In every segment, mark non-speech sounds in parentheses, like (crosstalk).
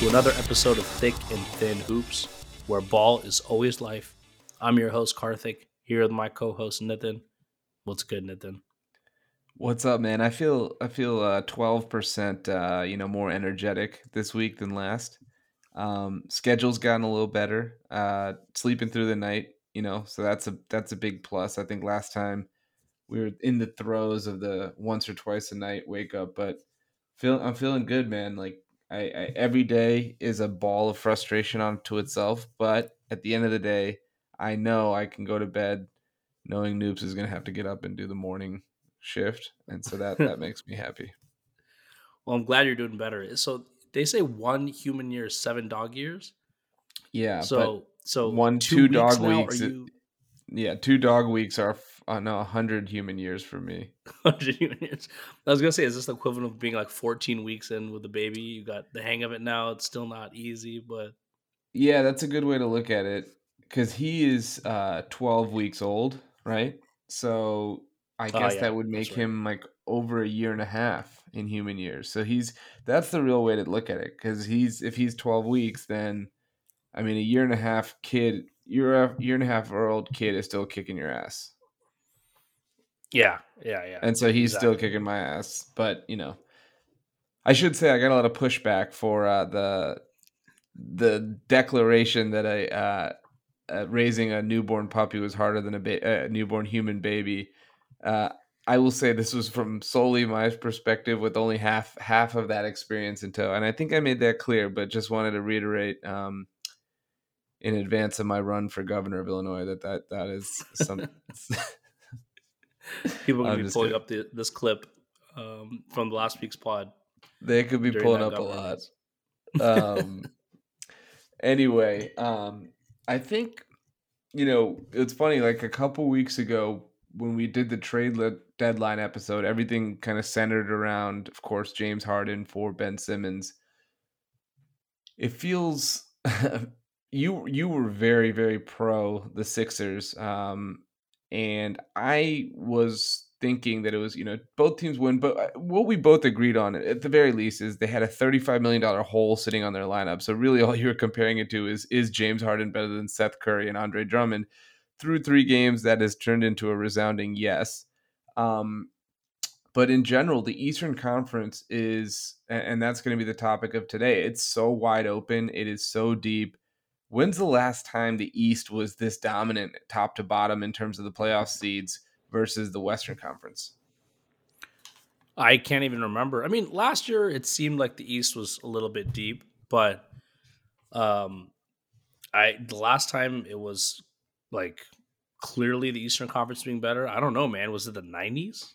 to another episode of Thick and Thin Hoops, where ball is always life. I'm your host, Karthik, here with my co host, Nitin. What's good, Nitin? What's up, man? I feel I feel uh, twelve percent, uh, you know, more energetic this week than last. Um, schedule's gotten a little better. Uh, sleeping through the night, you know, so that's a that's a big plus. I think last time we were in the throes of the once or twice a night wake up, but feel I'm feeling good, man. Like I, I every day is a ball of frustration onto itself, but at the end of the day, I know I can go to bed knowing Noops is gonna have to get up and do the morning shift, and so that that (laughs) makes me happy. Well, I'm glad you're doing better. So they say one human year is seven dog years. Yeah. So so one two, two weeks dog weeks. You yeah, two dog weeks are f- uh, no hundred human years for me. (laughs) 100 human years? I was gonna say, is this the equivalent of being like 14 weeks in with the baby? You got the hang of it now. It's still not easy, but Yeah, that's a good way to look at it because he is uh, 12 weeks old, right? So I Oh, guess yeah, that would make right. him like over a year and a half in human years. So he's that's the real way to look at it because he's if he's 12 weeks, then I mean a year and a half kid, you're year and a half old kid is still kicking your ass, yeah, yeah, yeah. and so he's still kicking my ass. But you know, I should say I got a lot of pushback for uh, the the declaration that I uh, uh, raising a newborn puppy was harder than a, ba- a newborn human baby. Uh, I will say this was from solely my perspective, with only half half of that experience in tow, and I think I made that clear. But just wanted to reiterate um, in advance of my run for governor of Illinois that that that is some. (laughs) (laughs) People I'm gonna be pulling up the, this clip um, from last week's pod. they could be pulling up a lot. um (laughs) anyway um i think you know it's funny like a couple weeks ago when we did the trade deadline episode everything kind of centered around of course james harden for ben simmons it feels you you were very very pro the sixers um and i was thinking that it was you know both teams win but uh, what we both agreed on at the very least is they had a 35 million dollar hole sitting on their lineup so really all (laughs) you're comparing it to is is james harden better than seth curry and andre drummond? Through three games that has turned into a resounding yes um but in general the eastern conference is and that's going to be the topic of today it's so wide open it is so deep when's the last time the east was this dominant top to bottom in terms of the playoff seeds versus the western conference I can't even remember. I mean, last year it seemed like the East was a little bit deep, but um, I the last time it was like clearly the Eastern Conference being better. I don't know, man. Was it the nineties?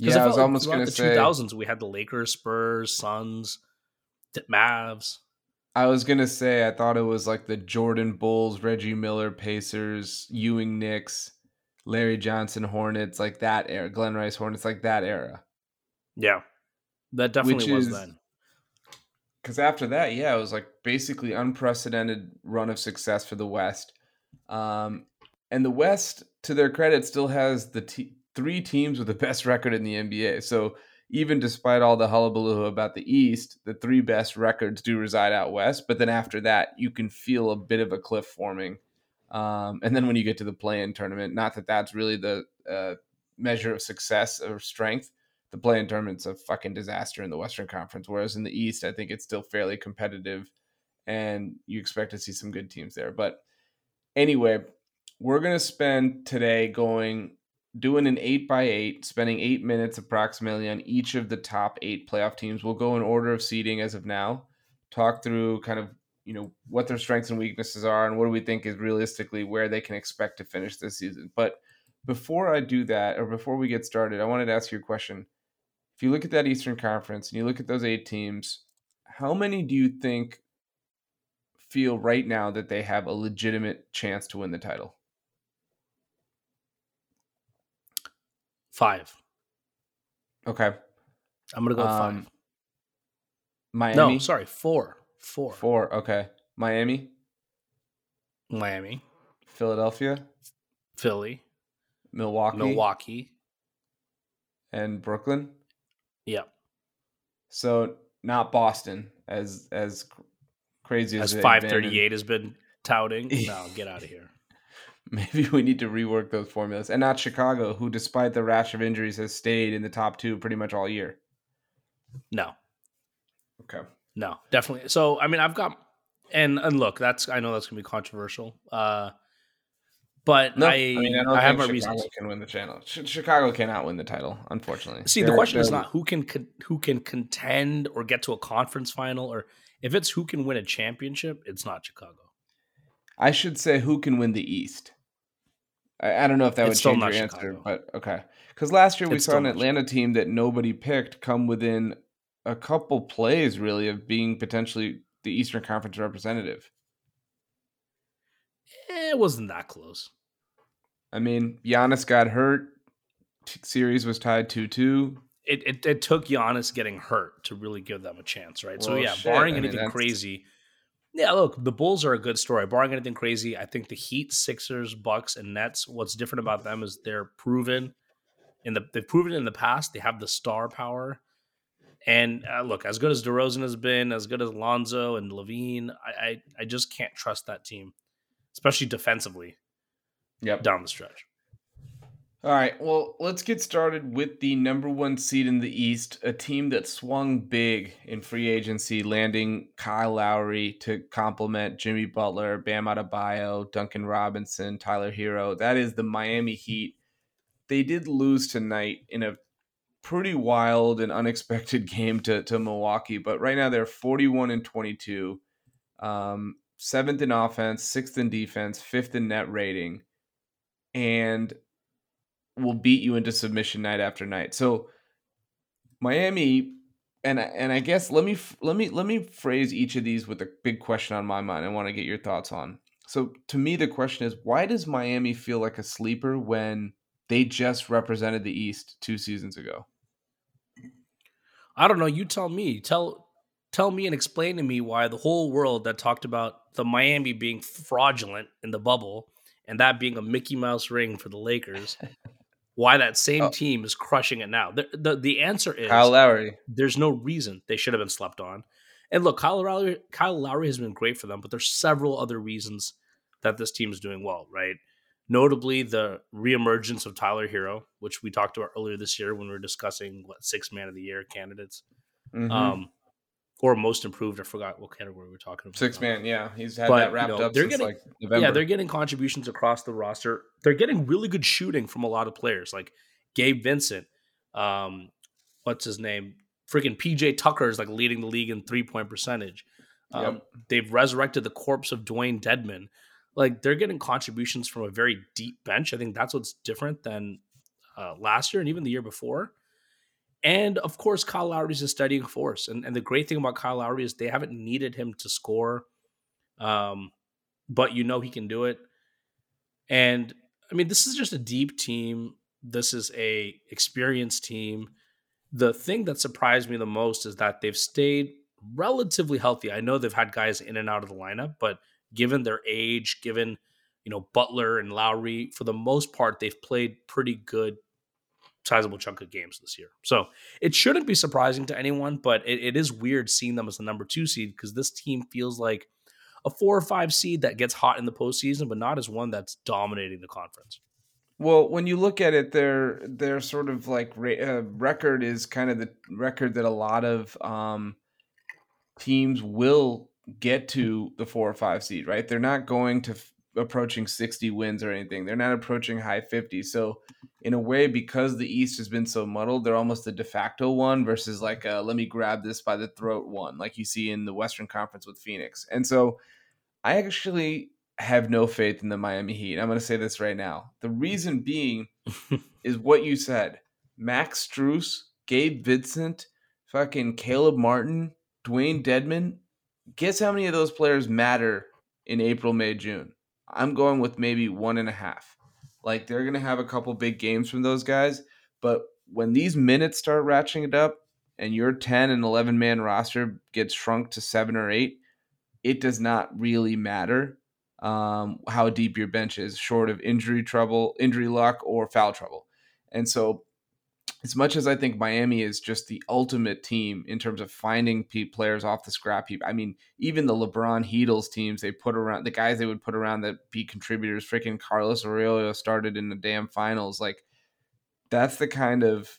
yeah i was almost going the to say two thousands we had the Lakers, Spurs, Suns, the Mavs. I was going to say i thought it was like the jordan bulls reggie miller pacers ewing knicks larry johnson hornets like that era glenn rice hornets like that era Yeah, that definitely Which was is- then. because after that, yeah, it was like basically unprecedented run of success for the West. Um, and the West, to their credit, still has the te- three teams with the best record in the NBA. So even despite all the hullabaloo about the East, the three best records do reside out west. But then after that, you can feel a bit of a cliff forming. Um, and then when you get to the play-in tournament, not that that's really the uh, measure of success or strength, the play-in tournament's a fucking disaster in the Western Conference. Whereas in the East, I think it's still fairly competitive, and you expect to see some good teams there. But anyway, we're gonna spend today going doing an eight by eight, spending eight minutes approximately on each of the top eight playoff teams. We'll go in order of seeding as of now. Talk through kind of you know what their strengths and weaknesses are, and what do we think is realistically where they can expect to finish this season. But before I do that, or before we get started, I wanted to ask you a question. If you look at that Eastern Conference and you look at those eight teams, how many do you think feel right now that they have a legitimate chance to win the title? Five. Okay. I'm gonna go Um, five. Miami. No, I'm sorry, four. Four. Four. Okay. Miami, Miami, Philadelphia, Philly, Milwaukee, Milwaukee. and Brooklyn. Yep. So not Boston as as crazy as as, five thirty eight has been touting. (laughs) No, get out of here. (laughs) Maybe we need to rework those formulas, and not Chicago, who, despite the rash of injuries, has stayed in the top two pretty much all year. No. Okay. No, definitely. So, I mean, I've got, and and look, that's I know that's gonna be controversial. Uh, but No, I, I, mean, I, I have my Chicago reasons. can win the channel. Ch- Chicago cannot win the title, unfortunately. See, the They're- question is not who can con- who can contend or get to a conference final, or if it's who can win a championship, it's not Chicago. I should say who can win the East. I, I don't know if that It's would change your answer, but okay. Because last year we It's saw an Atlanta team that nobody picked come within a couple plays, really, of being potentially the Eastern Conference representative. Eh, it wasn't that close. I mean, Giannis got hurt. T- series was tied two two. It, it it took Giannis getting hurt to really give them a chance, right? so yeah, shit, barring I mean, anything that's- crazy. Yeah, look, the Bulls are a good story. Barring anything crazy, I think the Heat, Sixers, Bucks, and Nets. What's different about them is they're proven in the they've proven in the past. They have the star power. And uh, look, as good as DeRozan has been, as good as Lonzo and LaVine, I, I I just can't trust that team, especially defensively Yep. down the stretch. All right, well, let's get started with the number one seed in the East, a team that swung big in free agency, landing Kyle Lowry to complement Jimmy Butler, Bam Adebayo, Duncan Robinson, Tyler Herro. That is the Miami Heat. They did lose tonight in a pretty wild and unexpected (laughs) game to, to Milwaukee, but right now they're 41 and 22, um, seventh in offense, sixth in defense, fifth in net rating. And will beat you into submission night after night. So Miami and I- and I guess let me let me let me phrase each of these with a big question on my mind. I want to get your thoughts on. So to me the question is why does Miami feel like a sleeper when they just represented the East 2 seasons ago? I don't know. You tell me. Tell tell me and explain to me why the whole world that talked about the Miami being fraudulent in the bubble and that being a Mickey Mouse ring for the Lakers, (laughs) why that same Oh. team is crushing it now. The, the the answer is Kyle Lowry. there's no reason they should have been slept on. And look, Kyle Lowry, Kyle Lowry has been great for them, but there's several other reasons that this team is doing well, right? Notably, the reemergence of Tyler Herro, which we talked about earlier this year when we were discussing what six man of the year candidates, Mhm. um, or most improved. I forgot what category we were talking about. Six man, yeah. He's had But, that you wrapped know, up they're getting- like November. Yeah, they're getting contributions across the roster. They're getting really good shooting from a lot of players, like Gabe Vincent. Um, what's his name? Freaking PJ Tucker is like leading the league in three point percentage. Um, Yep. They've resurrected the corpse of Dewayne Dedmon. Like they're getting contributions from a very deep bench. I think that's what's different than uh, last year and even the year before. And of course, Kyle Lowry is a steadying force. And, and the great thing about Kyle Lowry is they haven't needed him to score. Um, but you know he can do it. And I mean, this is just a deep team. This is a experienced team. The thing that surprised me the most is that they've stayed relatively healthy. I know they've had guys in and out of the lineup, but given their age, given you know Butler and Lowry, for the most part, they've played pretty good, sizable chunk of games this year. So it shouldn't be surprising to anyone, but it, it is weird seeing them as the number two seed because this team feels like a four or five seed that gets hot in the postseason, but not as one that's dominating the conference. Well, when you look at it, their their sort of like uh, record is kind of the record that a lot of um, teams will get to the four or five seed. Right? They're not going to approaching sixty wins or anything. They're not approaching high fifty. So, in a way, because the East has been so muddled, they're almost the de facto one versus like a, let me grab this by the throat one, like you see in the Western Conference with Phoenix. And so, I actually have no faith in the Miami Heat. I'm going to say this right now. The reason being (laughs) is what you said. Max Strus, Gabe Vincent, fucking Caleb Martin, Dewayne Dedmon. Guess how many of those players matter in April, May, June? I'm going with maybe one and a half. Like they're going to have a couple big games from those guys, but when these minutes start ratcheting it up and your 10 and 11 man roster gets shrunk to seven or eight, it does not really matter um, how deep your bench is, short of injury trouble, injury luck, or foul trouble. And so as much as I think Miami is just the ultimate team in terms of finding players off the scrap heap. I mean, even the LeBron Heatles teams they put around the guys they would put around that be contributors. Freaking Carlos Arroyo started in the damn finals. Like that's the kind of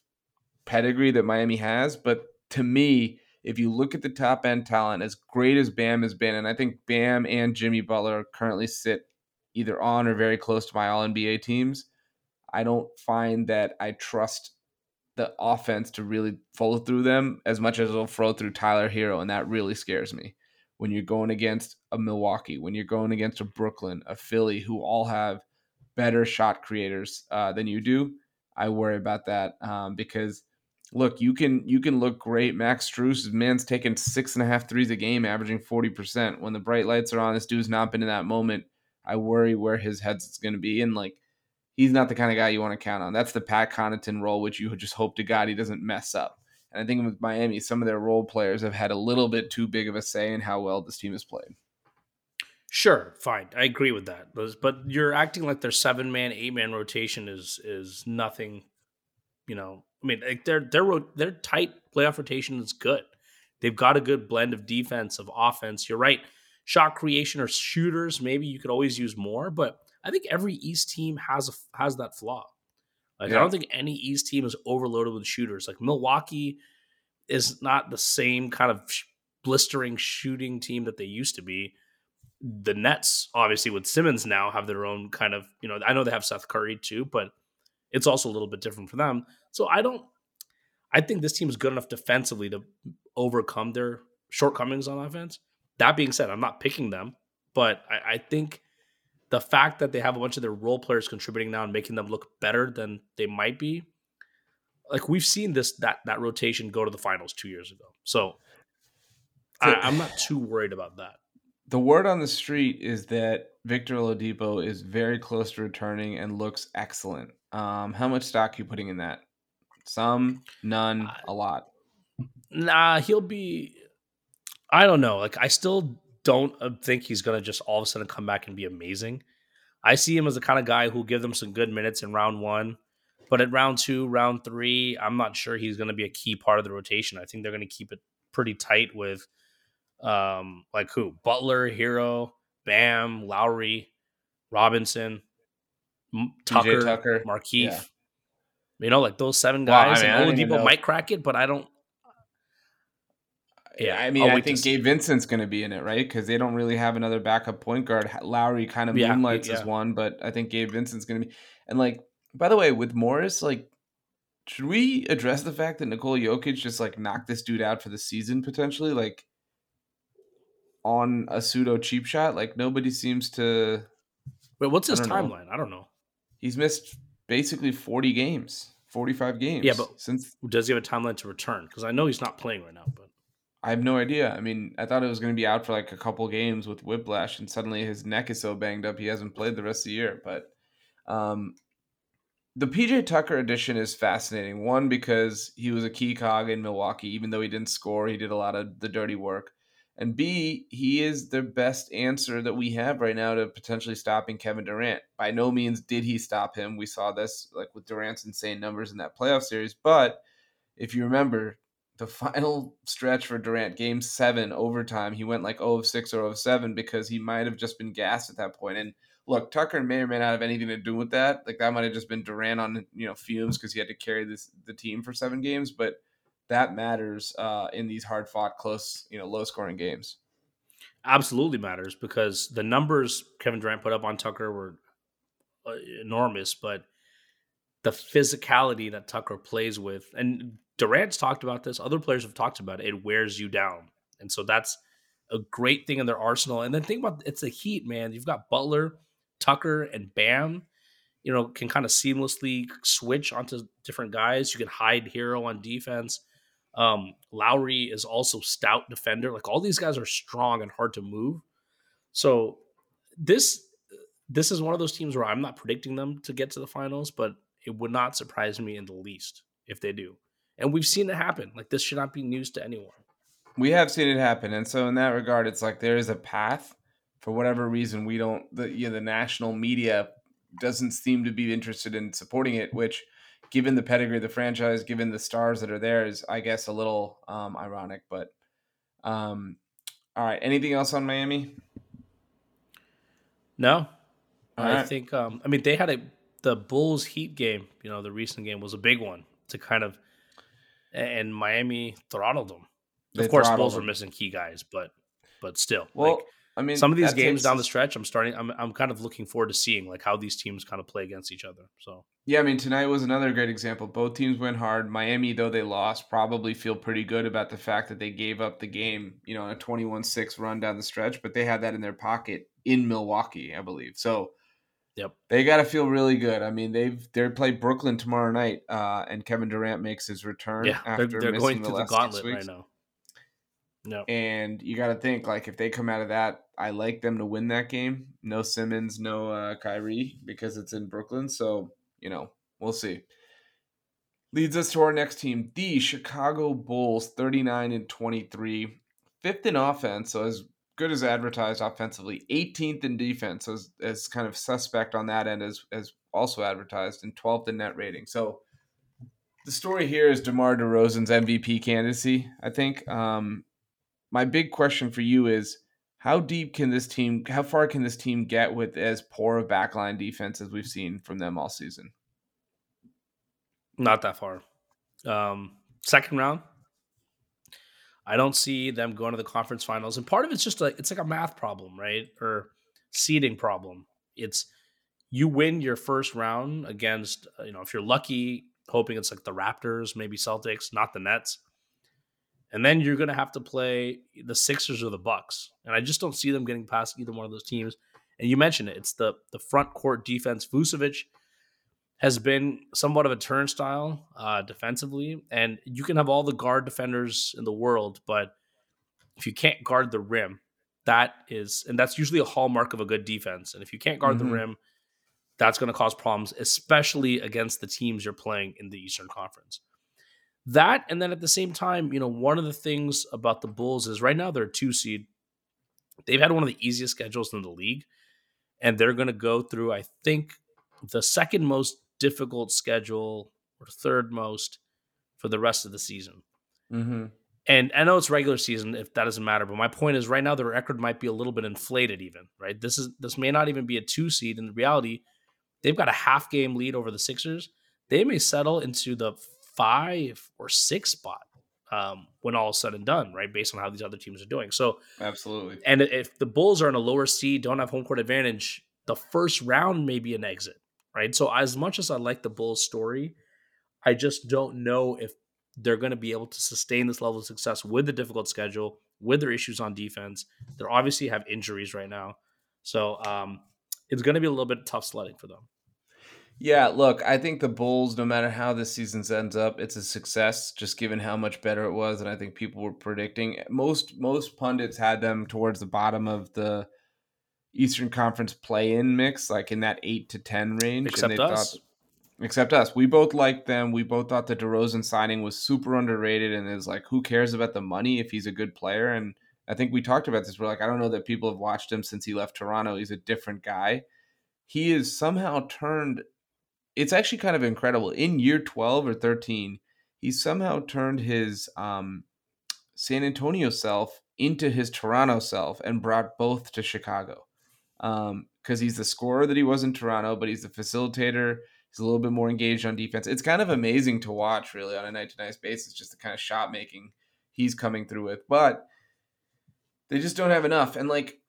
pedigree that Miami has. But to me, if you look at the top end talent, as great as Bam has been, and I think Bam and Jimmy Butler currently sit either on or very close to my All NBA teams. I don't find that I trust the offense to really follow through them as much as it'll throw through Tyler Herro, and that really scares me. When you're going against a Milwaukee, when you're going against a Brooklyn, a Philly, who all have better shot creators uh, than you do, I worry about that um, because look, you can you can look great. Max Strus, man's taking six and a half threes a game, averaging forty percent. When the bright lights are on, this dude's not been in that moment. I worry where his head's going to be, and like he's not the kind of guy you want to count on. That's the Pat Connaughton role, which you just hope to God he doesn't mess up. And I think with Miami, some of their role players have had a little bit too big of a say in how well this team has played. Sure, fine, I agree with that. But you're acting like their seven man, eight man rotation is is nothing. You know, I mean, like their their their tight playoff rotation is good. They've got a good blend of defense of offense. You're right. Shot creation or shooters, maybe you could always use more, but I think every East team has a, has that flaw. Like yeah. I don't think any East team is overloaded with shooters. Like Milwaukee is not the same kind of blistering shooting team that they used to be. The Nets, obviously, with Simmons now, have their own kind of you know. I know they have Seth Curry too, but it's also a little bit different for them. So I don't. I think this team is good enough defensively to overcome their shortcomings on offense. That being said, I'm not picking them, but I, I think the fact that they have a bunch of their role players contributing now and making them look better than they might be like we've seen this that that rotation go to the finals two years ago. So I, am not too worried about that. The word on the street is that victor oladipo is very close to returning and looks excellent. Um how much stock are you putting in that? Some none a lot. Nah he'll be i don't know. Like i still don't uh, think he's going to just all of a sudden come back and be amazing. I see him as the kind of guy who'll give them some good minutes in round one. But at round two, round three, I'm not sure he's going to be a key part of the rotation. I think they're going to keep it pretty tight with, um, like who? Butler, Herro, Bam, Lowry, Robinson, Tucker, Tucker. Markieff. Yeah. You know, like those seven guys. Well, I mean, and Oladipo might crack it, but I don't. Yeah, I mean, I'll i think Gabe Vincent's going to be in it, right? Because they don't really have another backup point guard. Lowry kind of yeah, moonlights yeah. as one, but I think Gabe Vincent's going to be. And like, by the way, with Morris, like, should we address the fact that Nikola Jokic just like knocked this dude out for the season potentially, like on a pseudo cheap shot? Like nobody seems to. Wait, what's his I timeline? Know. I don't know. He's missed basically forty games, forty-five games. Yeah, but since does he have a timeline to return? Because I know he's not playing right now, but. I have no idea. I mean, I thought it was going to be out for like a couple games with whiplash, and suddenly his neck is so banged up he hasn't played the rest of the year. But um, the PJ Tucker edition is fascinating. One because he was a key cog in Milwaukee, even though he didn't score, he did a lot of the dirty work. And B, he is the best answer that we have right now to potentially stopping Kevin Durant. By no means did he stop him. We saw this like with Durant's insane numbers in that playoff series, but if you remember, the final stretch for Durant, game seven, overtime, he went like 0 of 6 or 0 of 7 because he might have just been gassed at that point. And look, Tucker may or may not have anything to do with that. Like that might have just been Durant on you know fumes because he had to carry this the team for seven games, but that matters uh, in these hard fought, close, you know, low scoring games. Absolutely matters because the numbers Kevin Durant put up on Tucker were uh, enormous, but the physicality that Tucker plays with, and Durant's talked about this. Other players have talked about it. It wears you down, and so that's a great thing in their arsenal. And then think about it's the Heat, man. You've got Butler, Tucker, and Bam. You know, can kind of seamlessly switch onto different guys. You can hide Herro on defense. Um, Lowry is also stout defender. Like all these guys are strong and hard to move. So this this is one of those teams where I'm not predicting them to get to the finals, but it would not surprise me in the least if they do and we've seen it happen. Like this should not be news to anyone. We have seen it happen, and so in that regard, it's like there is a path. For whatever reason, we don't. The you know, the national media doesn't seem to be interested in supporting it, which given the pedigree of the franchise, given the stars that are there, is I guess a little um, ironic. But um, all right, anything else on Miami? No, all I right. think um, I mean they had a the Bulls Heat game. You know, the recent game was a big one to kind of, and Miami throttled them. They of course, Bulls them. were missing key guys, but but still, well, like, I mean, some of these games down the stretch, I'm starting. I'm I'm kind of looking forward to seeing like how these teams kind of play against each other. So yeah, I mean, tonight was another great example. Both teams went hard. Miami, though they lost, probably feel pretty good about the fact that they gave up the game, you know, a 21-6 run down the stretch, but they had that in their pocket in Milwaukee, I believe. So Yep. They got to feel really good. I mean, they've they play Brooklyn tomorrow night, uh, and Kevin Durant makes his return. Yeah, they're, they're going through the, the gauntlet right now. No. And you got to think like if they come out of that, I like them to win that game. No Simmons, no uh, Kyrie because it's in Brooklyn. So you know we'll see. Leads us to our next team, the Chicago Bulls, thirty nine and twenty three, fifth in offense. So as good as advertised offensively, 18th in defense as, as kind of suspect on that end as, as also advertised, and 12th in net rating. So the story here is DeMar DeRozan's MVP candidacy, I think. Um, my big question for you is how deep can this team, how far can this team get with as poor a backline defense as we've seen from them all season? Not that far. Um, second round, I don't see them going to the conference finals. And part of it's just like it's like a math problem, right? Or seeding problem. It's you win your first round against, uh, you know, if you're lucky, hoping it's like the Raptors, maybe Celtics, not the Nets. And then you're going to have to play the Sixers or the Bucks. And I just don't see them getting past either one of those teams. And you mentioned it. It's the the front court defense. Vucevic has been somewhat of a turnstile uh, defensively, and you can have all the guard defenders in the world, but if you can't guard the rim, that is, and that's usually a hallmark of a good defense. And if you can't guard mm-hmm. the rim, that's going to cause problems, especially against the teams you're playing in the Eastern Conference. That, and then at the same time, you know, one of the things about the Bulls is right now they're a two seed. They've had one of the easiest schedules in the league, and they're going to go through, I think, the second most difficult schedule or third most for the rest of the season. Mm-hmm. And I know it's regular season if that doesn't matter, but my point is right now the record might be a little bit inflated even, right? This is this may not even be a two seed. In reality, they've got a half game lead over the Sixers. They may settle into the five or six spot um, when all is said and done, right? Based on how these other teams are doing. So absolutely. And if the Bulls are in a lower seed, don't have home court advantage, the first round may be an exit, right? So as much as I like the Bulls story, I just don't know if they're going to be able to sustain this level of success with the difficult schedule, with their issues on defense. They obviously have injuries right now, so um, it's going to be a little bit tough sledding for them. Yeah, look, I think the Bulls, no matter how this season ends up, it's a success. Just given how much better it was, and I think people were predicting. Most most pundits had them towards the bottom of the Eastern Conference play-in mix, like in that eight to ten range. Except and they us. Thought, except us. We both liked them. We both thought the DeRozan signing was super underrated, and is like, who cares about the money if he's a good player? And I think we talked about this. We're like, I don't know that people have watched him since he left Toronto. He's a different guy. He is somehow turned. It's actually kind of incredible. In year twelve or thirteen, he somehow turned his um, San Antonio self into his Toronto self and brought both to Chicago because um, he's the scorer that he was in Toronto, but he's the facilitator. He's a little bit more engaged on defense. It's kind of amazing to watch, really, on a night to night basis, just the kind of shot making he's coming through with. But they just don't have enough. And like,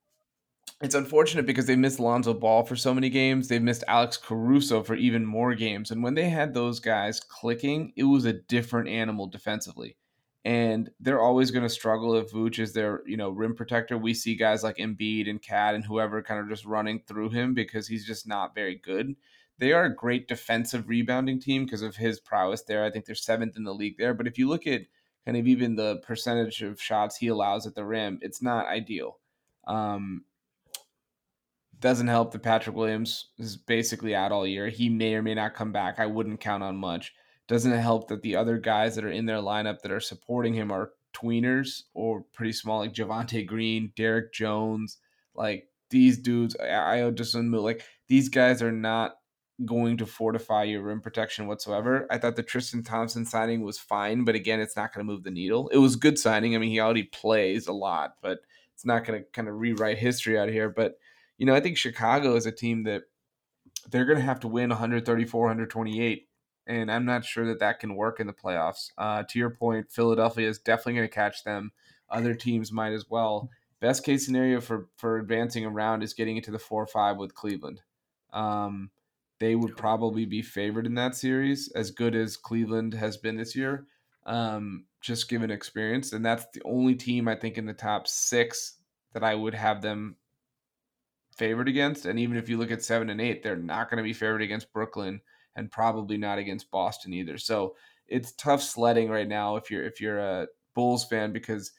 it's unfortunate because they missed Lonzo Ball for so many games. They've missed Alex Caruso for even more games. And when they had those guys clicking, it was a different animal defensively and they're always going to struggle if Vooch is their you know rim protector. We see guys like Embiid and KAT and whoever kind of just running through him because he's just not very good. They are a great defensive rebounding team because of his prowess there. I think they're seventh in the league there. But if you look at kind of even the percentage of shots he allows at the rim, it's not ideal. Um, doesn't help that Patrick Williams is basically out all year. He may or may not come back. I wouldn't count on much. Doesn't it help that the other guys that are in their lineup that are supporting him are tweeners or pretty small, like Javonte Green, Derrick Jones, like these dudes, Ayo Dosunmu, like these guys are not going to fortify your rim protection whatsoever. I thought the Tristan Thompson signing was fine, but again, it's not going to move the needle. It was good signing. I mean, he already plays a lot, but it's not going to kind of rewrite history out here. But you know, I think Chicago is a team that they're going to have to win 134, 128 and I'm not sure that that can work in the playoffs. Uh, to your point, Philadelphia is definitely going to catch them. Other teams might as well. Best case scenario for for advancing around is getting into the four or five with Cleveland. Um, they would probably be favored in that series, as good as Cleveland has been this year, um, just given experience. And that's the only team I think in the top six that I would have them favored against. And even if you look at seven and eight, they're not going to be favored against Brooklyn and probably not against Boston either. So it's tough sledding right now if you're if you're a Bulls fan because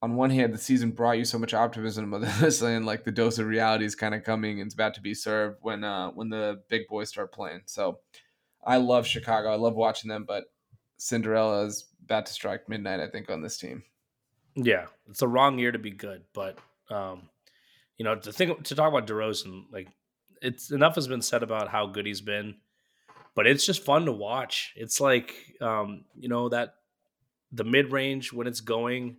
on one hand the season brought you so much optimism, (laughs) but then like the dose of reality is kind of coming and it's about to be served when uh when the big boys start playing. So I love Chicago. I love watching them, but Cinderella is about to strike midnight, I think, on this team. Yeah, it's the wrong year to be good, but um, you know, to think to talk about DeRozan, like it's enough has been said about how good he's been but it's just fun to watch. It's like um, you know that the mid range when it's going,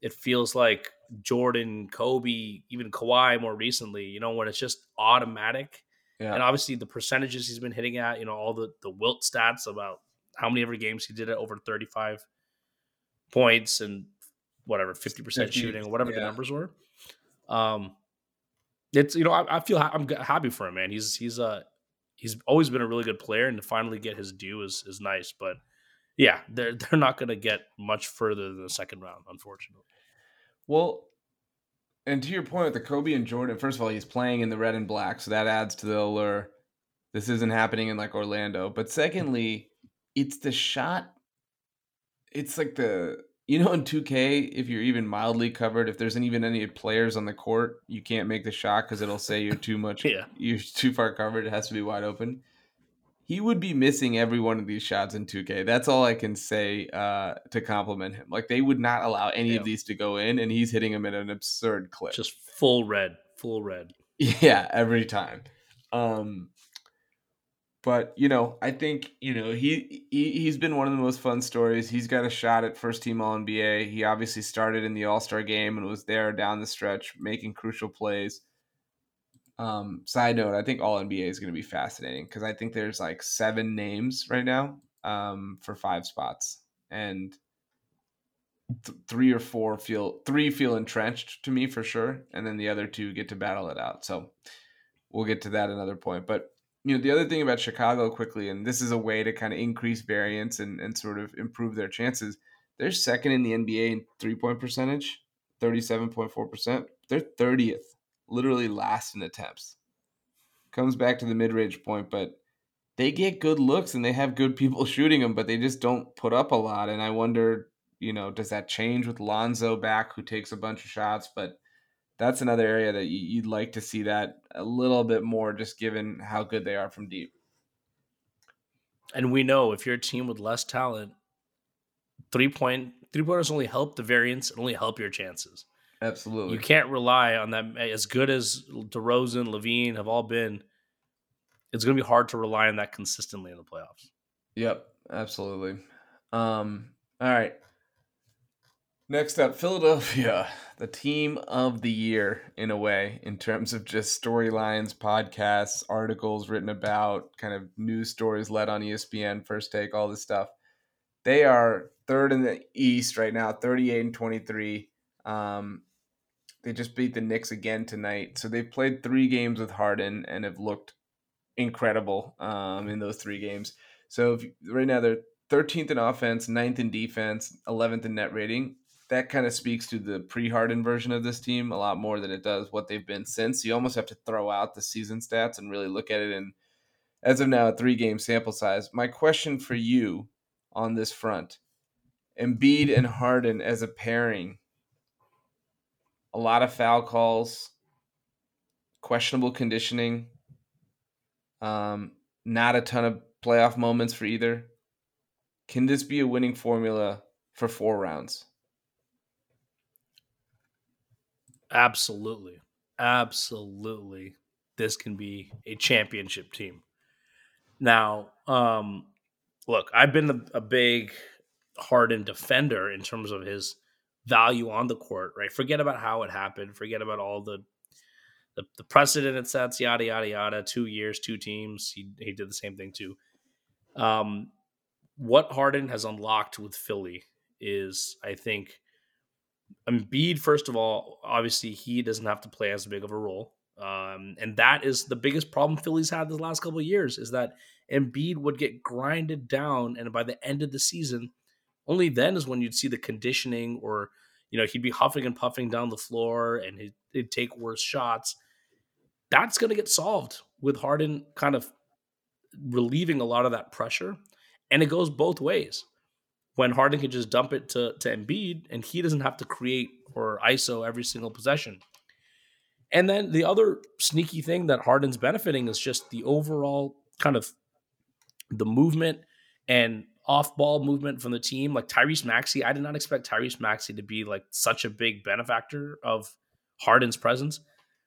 it feels like Jordan, Kobe, even Kawhi more recently. You know when it's just automatic. Yeah. And obviously the percentages he's been hitting at, you know, all the the wilt stats about how many every games he did it over 35 points and whatever 50% 50, shooting or whatever yeah. the numbers were. Um it's you know I, I feel ha- I'm happy for him man. He's he's a he's always been a really good player, and to finally get his due is is nice. But yeah, they're (laughs) they're not going to get much further than the second round, unfortunately. Well, and to your point with the Kobe and Jordan, first of all, he's playing in the red and black, so that adds to the allure. This isn't happening in like Orlando. But secondly, it's the shot. It's like the you know in 2K if you're even mildly covered, if there's even any players on the court, you can't make the shot because it'll say you're too much. (laughs) yeah, you're too far covered. It has to be wide open. He would be missing every one of these shots in 2K. That's all I can say uh, to compliment him. Like they would not allow any yeah. of these to go in, and he's hitting them at an absurd clip. Just full red, full red. (laughs) Yeah, every time. Um, but you know, I think you know he, he he's been one of the most fun stories. He's got a shot at first team All NBA. He obviously started in the All Star game and was there down the stretch making crucial plays. Um, side note, I think All NBA is going to be fascinating because I think there's like seven names right now um, for five spots, and th- three or four feel three feel entrenched to me for sure, and then the other two get to battle it out. So we'll get to that another point, but you know the other thing about Chicago quickly, and this is a way to kind of increase variance and, and sort of improve their chances. They're second in the NBA in three point percentage, thirty seven point four percent. They're thirtieth, literally last in attempts. Comes back to the mid range point, but they get good looks and they have good people (laughs) shooting them, but they just don't put up a lot. And I wonder, you know, does that change with Lonzo back, who takes a bunch of shots, but that's another area that you'd like to see that a little bit more, just given how good they are from deep. And we know if you're a team with less talent, three point three pointers only help the variance and only help your chances. Absolutely, you can't rely on that. As good as DeRozan, LaVine have all been, it's going to be hard to rely on that consistently in the playoffs. Yep, absolutely. Um, all right, Next up, Philadelphia, (laughs) the team of the year in a way, in terms of just storylines, podcasts, articles written about, kind of news stories led on ESPN, first take, all this stuff. They are third in the East right now, 38 and 23. Um, they just beat the Knicks again tonight. So they've played three games with Harden and have looked incredible um, in those three games. So if, right now they're 13th in offense, 9th in defense, 11th in net rating that kind of speaks to the pre-Harden version of this team a lot more than it does what they've been since. You almost have to throw out the season stats and really look at it in, as of now, a three-game sample size. My question for you on this front: Embiid and Harden as a pairing, a lot of foul calls, questionable conditioning, um, not a ton of playoff moments for either. Can this be a winning formula for four rounds? Absolutely. Absolutely. This can be a championship team. Now, um, look, I've been a, a big Harden defender in terms of his value on the court, right? Forget about how it happened. Forget about all the the, the precedent it sets, yada yada yada. Two years, two teams. He he did the same thing too. Um, what Harden has unlocked with Philly is, I think, Embiid. First of all, obviously he doesn't have to play as big of a role, um, and that is the biggest problem Philly's had the last couple of years. Is that Embiid would get grinded down, and by the end of the season, only then is when you'd see the conditioning or you know he'd be huffing and puffing down the floor and he'd, he'd take worse shots that's going to get solved with harden kind of relieving a lot of that pressure and it goes both ways when harden can just dump it to, to Embiid and he doesn't have to create or iso every single possession and then the other sneaky thing that harden's benefiting is just the overall kind of the movement and off ball movement from the team. Like Tyrese Maxey, I did not expect Tyrese Maxey to be like such a big benefactor of Harden's presence,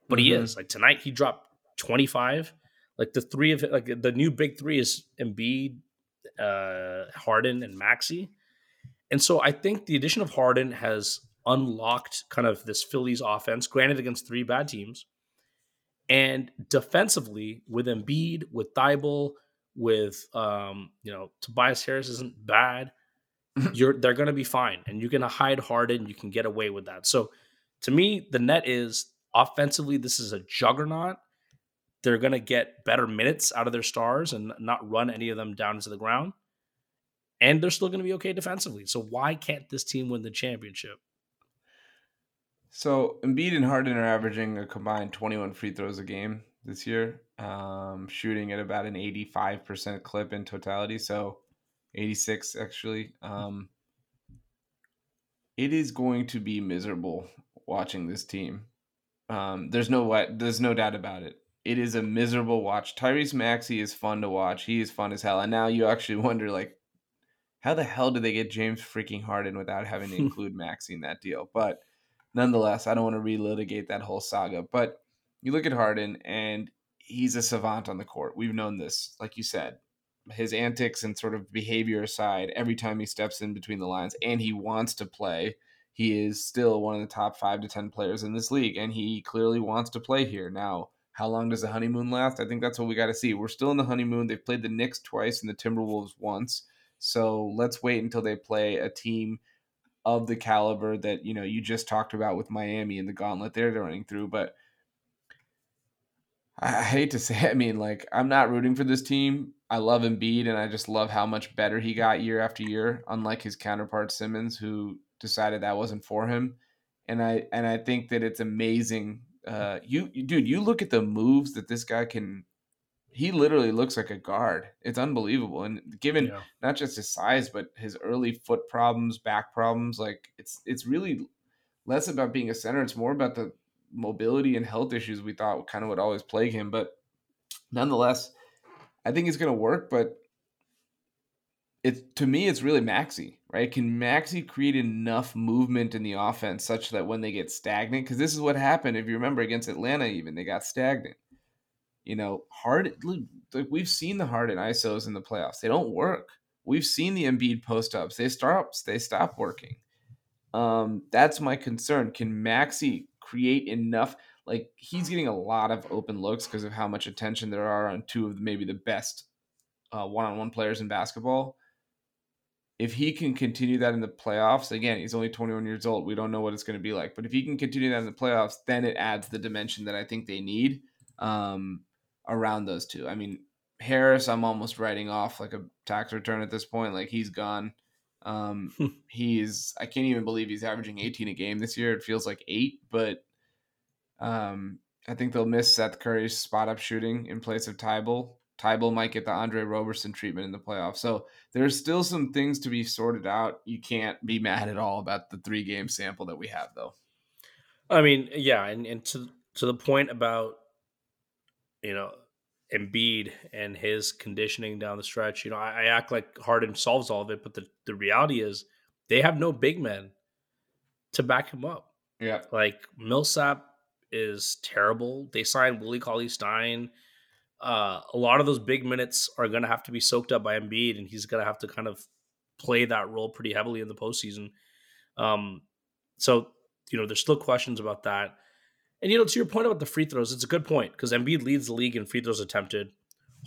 but mm-hmm. he is. Like tonight, he dropped 25. Like the three of like the new big three is Embiid, uh, Harden, and Maxey. And so I think the addition of Harden has unlocked kind of this Phillies offense, granted against three bad teams. And defensively, with Embiid, with Thybulle, with um, you know, Tobias Harris isn't bad. (laughs) You're they're gonna be fine. And you can hide Harden, you can get away with that. So to me, the net is offensively, this is a juggernaut. They're gonna get better minutes out of their stars and not run any of them down into the ground. And they're still gonna be okay defensively. So why can't this team win the championship? So Embiid and Harden are averaging a combined 21 free throws a game this year, um, shooting at about an 85% clip in totality. So 86 actually. Um, it is going to be miserable watching this team. Um, there's no what. there's no doubt about it. It is a miserable watch. Tyrese Maxey is fun to watch. He is fun as hell. And now you actually (laughs) wonder like how the hell do they get James freaking Harden without having to (laughs) include Maxey in that deal? But nonetheless, I don't want to relitigate that whole saga. But you look at Harden and he's a savant on the court. We've known this, like you said. His antics and sort of behavior aside, every time he steps in between the lines and he wants to play, he is still one of the top five to 10 players in this league. And he clearly wants to play here. Now, how long does the honeymoon last? I think that's what we got to see. We're still in the honeymoon. They've played the Knicks twice and the Timberwolves once. So let's wait until they play a team of the caliber that, you know, you just talked about with Miami and the gauntlet they're running through. But I hate to (laughs) say, I mean, like I'm not rooting for this team. I love Embiid, and I just love how much better he got year after year. Unlike his counterpart Simmons, who decided that wasn't for him. And I and I think that it's amazing. Uh, you dude, you look at the moves that this guy can. He literally looks like a guard. It's unbelievable, and given yeah. not just his size, but his early foot problems, back problems, like it's it's really less about being a center. It's more about the mobility and health issues we thought kind of would always plague him. But nonetheless, I think it's going to work. But it to me, it's really Maxey, right? Can Maxey create enough movement in the offense such that when they get stagnant, because this is what happened if you remember against Atlanta, even they got stagnant. You know, hard. Like we've seen the Harden ISOs in the playoffs; they don't work. We've seen the Embiid post ups; they stop. They stop working. Um, that's my concern. Can Maxey create enough. Like he's getting a lot of open looks because of how much attention there are on two of maybe the best uh, one-on-one players in basketball. If he can continue that in the playoffs, again, he's only 21 years old. We don't know what it's going to be like, but if he can continue that in the playoffs, then it adds the dimension that I think they need um, around those two. I mean, Harris, I'm almost writing off like a tax return at this point. Like he's gone. Um, (laughs) he's I can't even believe he's averaging 18 a game this year. It feels like eight, but um, I think they'll miss Seth Curry's spot up shooting in place of Thybulle. Thybulle might get the Andre Roberson treatment in the playoffs. So there's still some things to be sorted out. You can't be mad at all about the three game sample that we have, though. I mean, yeah, and, and to to the point about you know Embiid and his conditioning down the stretch. You know, I, I, act like Harden solves all of it, but the, the reality is they have no big men to back him up. Yeah. Like Millsap is terrible. They signed Willie Cauley Stein. uh, a lot of those big minutes are going to have to be soaked up by Embiid, and he's going to have to kind of play that role pretty heavily in the postseason. Um, so you know, there's still questions about that. And you know, to your point about the free throws, it's a good point because Embiid leads the league in free throws attempted.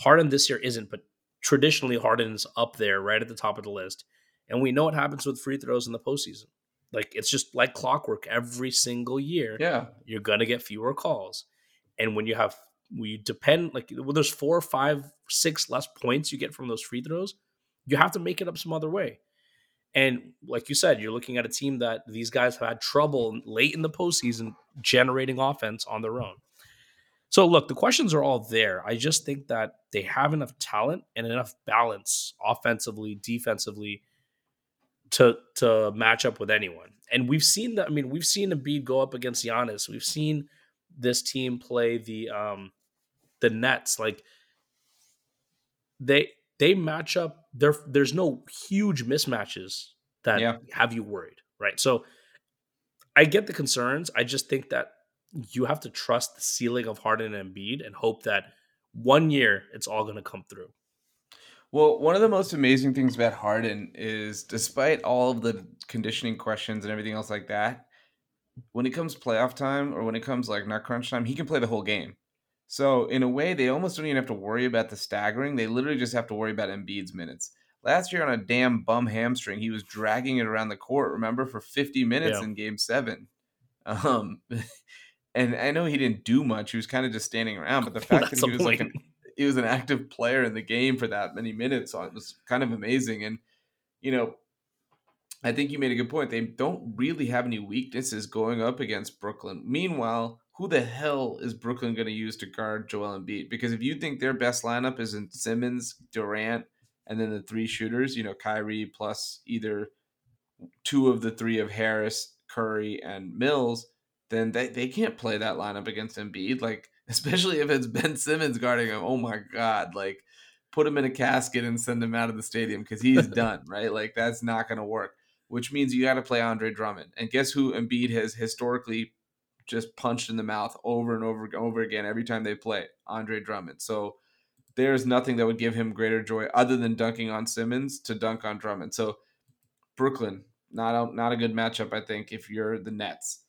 Harden this year isn't, but traditionally Harden's up there, right at the top of the list. And we know what happens with free throws in the postseason. Like it's just like clockwork every single year. Yeah, you're gonna get fewer calls, and when you have we depend like when there's four, five, six less points you get from those free throws, you have to make it up some other way. And like you said, you're looking at a team that these guys have had trouble late in the postseason generating offense on their own. So look, the questions are all there. I just think that they have enough talent and enough balance offensively, defensively to to match up with anyone. And we've seen that. I mean, we've seen Embiid go up against Giannis. We've seen this team play the um the Nets. Like they they match up. There, there's no huge mismatches that yeah. have you worried, right? So I get the concerns. I just think that you have to trust the ceiling of Harden and Embiid and hope that one year it's all going to come through. Well, one of the most amazing things about Harden is despite all of the conditioning questions and everything else like that, when it comes playoff time or when it comes like not crunch time, he can play the whole game. So in a way, they almost don't even have to worry about the staggering. They literally just have to worry about Embiid's minutes. Last year on a damn bum hamstring, he was dragging it around the court. Remember for 50 minutes yeah. in Game Seven. Um, (laughs) and I know he didn't do much. He was kind of just standing around. But the (laughs) fact that he was like an, (laughs) he was an active player in the game for that many minutes it was kind of amazing. And you know, I think you made a good point. They don't really have any weaknesses going up against Brooklyn. Meanwhile, who the hell is Brooklyn going to use to guard Joel Embiid? Because if you think their best lineup is in Simmons, Durant, and then the three shooters, you know, Kyrie plus either two of the three of Harris, Curry, and Mills, then they, they can't play that lineup against Embiid. Like, (laughs) especially if it's Ben Simmons guarding him. Oh my God. Like, put him in a casket and send him out of the stadium because he's (laughs) done, right? Like, that's not going to work, which means you got to play Andre Drummond. And guess who Embiid has historically just punched in the mouth over and over and over again every time they play Andre Drummond. So there's nothing that would give him greater joy other than dunking on Simmons to dunk on Drummond. So Brooklyn, not a, not a good matchup, I think, if you're the Nets.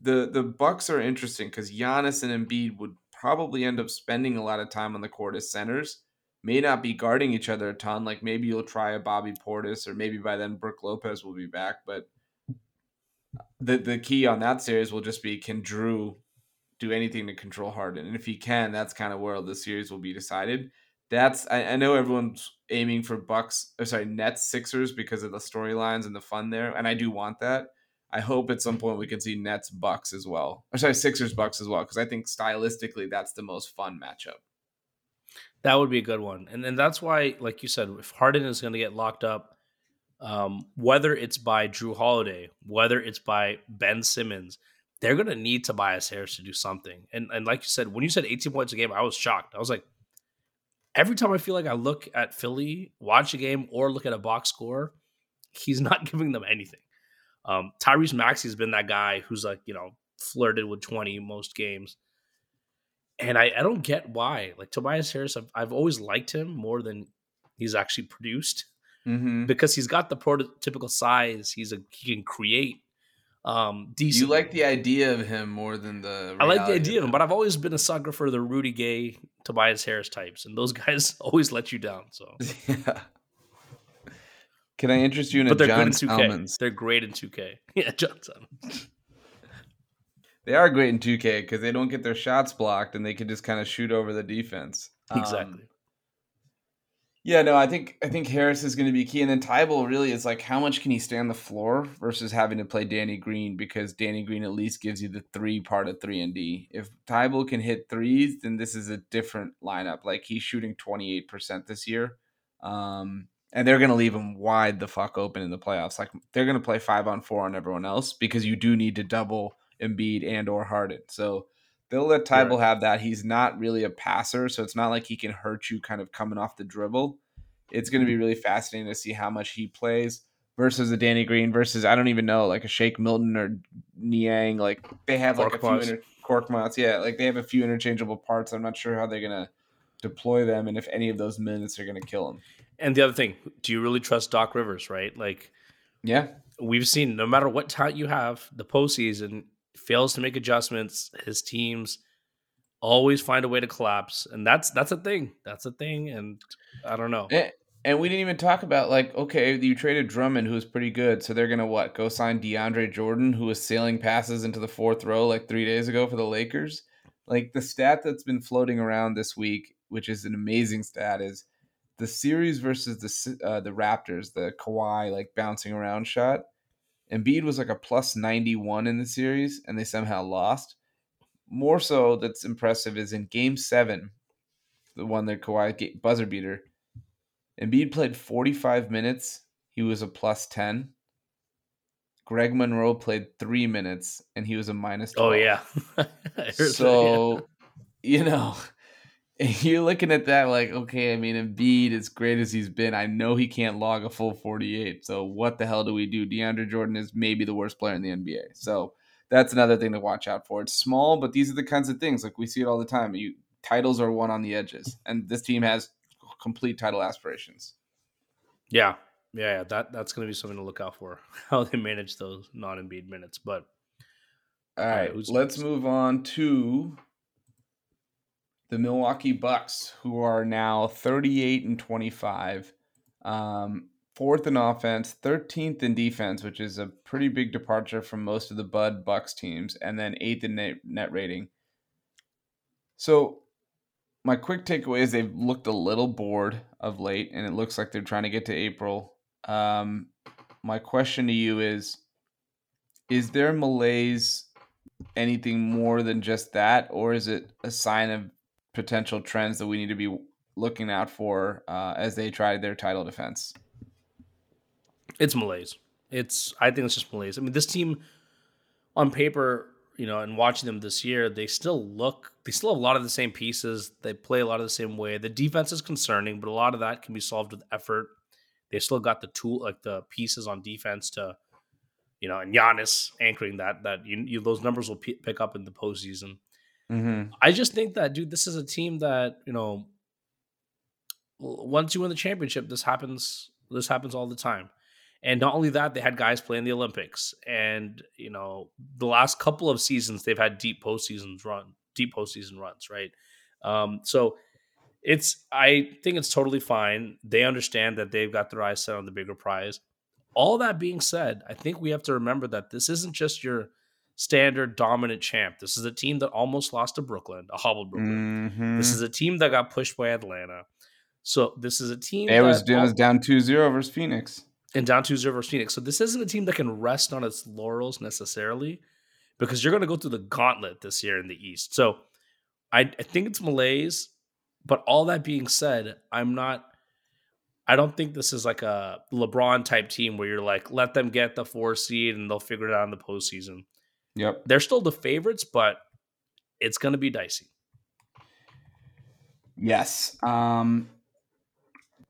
The the Bucks are interesting because Giannis and Embiid would probably end up spending a lot of time on the court as centers. May not be guarding each other a ton. Like maybe you'll try a Bobby Portis, or maybe by then Brook Lopez will be back. But the the key on that series will just be can Drew do anything to control Harden, and if he can, that's kind of where the series will be decided. That's I, I know everyone's aiming for Bucks, or sorry, Nets Sixers because of the storylines and the fun there, and I do want that. I hope at some point we can see Nets Bucks as well, or sorry, Sixers Bucks as well, because I think stylistically that's the most fun matchup. That would be a good one, and and that's why, like you said, if Harden is going to get locked up um, whether it's by Drew Holiday, whether it's by Ben Simmons, they're going to need Tobias Harris to do something. And and like you said, when you said 18 points a game, I was shocked. I was like, every time I feel like I look at Philly, watch a game, or look at a box score, he's (laughs) not giving them anything. Um, Tyrese Maxey has been that guy who's like, you know, flirted with 20 most games. And I, I don't get why. Like Tobias Harris, I've, I've always liked him more than he's actually produced mm-hmm. because he's got the prototypical size. He's a he can create. Um, decent. You like the idea of him more than the. I like the idea of him, but I've always been a sucker for the Rudy Gay, Tobias Harris types, and those (laughs) guys always let you down. So. (laughs) yeah. Can I interest you in but a John Salmons? They're great in 2K. (laughs) Yeah, John They are great in 2K because they don't get their shots blocked and they can just kind of shoot over the defense. Exactly. Um, yeah, no, I think I think Harris is going to be key, and then Thybulle really is like how much can he stay on the floor versus having to play Danny Green because Danny Green at least gives you the three part of three and D. If Thybulle can hit threes, then this is a different lineup. Like he's shooting twenty eight percent this year, um, and they're going to leave him wide the fuck open in the playoffs. Like they're going to play five on four on everyone else because you do need to double Embiid and or Harden. So they'll let Thybulle have that. He's not really a passer, so it's not like he can hurt you kind of coming off the dribble. It's going to be mm-hmm. really fascinating to see how much he plays versus a Danny Green versus I don't even know like a Shake Milton or Niang. Like they have like a few inter- Korkmaz. Yeah, like they have a few interchangeable parts. I'm not sure how they're gonna deploy them and if any of those minutes are going to kill him. And the other thing, do you really trust Doc Rivers, right? Like, yeah, we've seen no matter what talent you have, the postseason fails to make adjustments. His teams always find a way to collapse, and that's that's a thing. That's a thing, and I don't know. And, and we didn't even talk about like, okay, you traded Drummond, who was pretty good, so they're gonna what? Go sign DeAndre Jordan, who was sailing passes into the fourth row like three days ago for the Lakers. Like the stat that's been floating around this week, which is an amazing stat, is the series versus the uh, the Raptors, the Kawhi like bouncing around shot. Embiid was like a plus 91 in the series, and they somehow lost. More so, that's impressive is in game seven, the one that Kawhi buzzer beater. Embiid played 45 minutes. He was a plus 10. Greg Monroe played three minutes, and he was a minus 12. Oh, yeah. (laughs) so, that, yeah. you know, (laughs) you're looking at that like, okay, I mean, Embiid, as great as he's been, I know he can't log a full 48. So what the hell do we do? DeAndre Jordan is maybe the worst player in the NBA. So that's another thing to watch out for. It's small, but these are the kinds of things like we see it all the time. You titles are won on the edges, and this team has complete title aspirations. Yeah, yeah, yeah. that that's going to be something to look out for (laughs) how they manage those non-Embiid minutes. But all right, let's move on to the Milwaukee Bucks, who are now 38 and 25, um, fourth in offense, 13th in defense, which is a pretty big departure from most of the Bud Bucks teams, and then eighth in net, net rating. So, my quick takeaway is they've looked a little bored of late, and it looks like they're trying to get to April. Um, my question to you is Is there malaise anything more than just that, or is it a sign of potential trends that we need to be looking out for uh, as they try their title defense? It's malaise. It's I think it's just malaise. I mean, this team on paper, you know, and watching them this year, they still look they still have a lot of the same pieces. They play a lot of the same way. The defense is concerning, but a lot of that can be solved with effort. They still got the tool like the pieces on defense to you know, and Giannis anchoring that that you, you those numbers will p- pick up in the postseason. Mm-hmm. I just think that, dude, this is a team that you know. Once you win the championship, this happens. This happens all the time, and not only that, they had guys playing the Olympics, and you know, the last couple of seasons they've had deep postseasons run, deep postseason runs, right? Um, so it's I think it's totally fine. They understand that they've got their eyes set on the bigger prize. All that being said, I think we have to remember that this isn't just your standard dominant champ. This is a team that almost lost to Brooklyn, a hobbled Brooklyn. Mm-hmm. This is a team that got pushed by Atlanta. So this is a team. It was, it was down 2-0 versus Phoenix. And down 2-0 versus Phoenix. So this isn't a team that can rest on its laurels necessarily because you're going to go through the gauntlet this year in the East. So I, I think it's malaise. But all that being said, I'm not I don't think this is like a LeBron type team where you're like, let them get the four seed and they'll figure it out in the postseason. Yep. They're still the favorites, but it's going to be dicey. Yes. Um,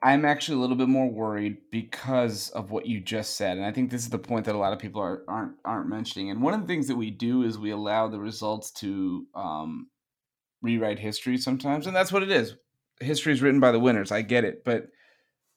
I'm actually a little bit more worried because of what you just said, and I think this is the point that a lot of people are, aren't aren't mentioning. And one of the things that we do is we allow the results to um, rewrite history sometimes, and that's what it is. History is written by the winners. I get it, but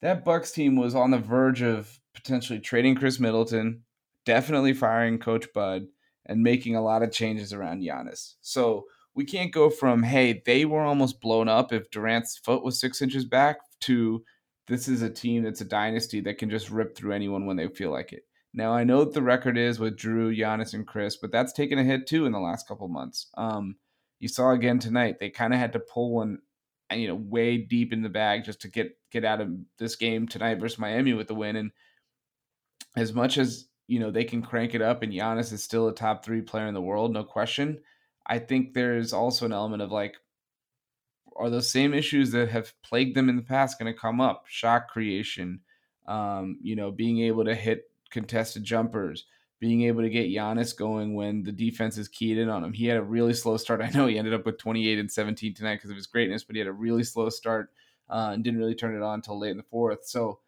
that Bucks team was on the verge of potentially trading Khris Middleton, definitely firing Coach Bud, and making a lot of changes around Giannis. So we can't go from, hey, they were almost blown up if Durant's foot was six inches back to this is a team that's a dynasty that can just rip through anyone when they feel like it. Now I know what the record is with Drew, Giannis, and Khris, but that's taken a hit too in the last couple months. Um, you saw again tonight; they kind of had to pull one, you know, way deep in the bag just to get get out of this game tonight versus Miami with the win. And as much as you know they can crank it up and Giannis is still a top three player in the world, no question. I think there's also an element of like, are those same issues that have plagued them in the past going to come up? Shot creation, um, you know, being able to hit contested jumpers, being able to get Giannis going when the defense is keyed in on him. He had a really slow start. I know he ended up with 28 and 17 tonight because of his greatness, but he had a really slow start uh, and didn't really turn it on until late in the fourth. So,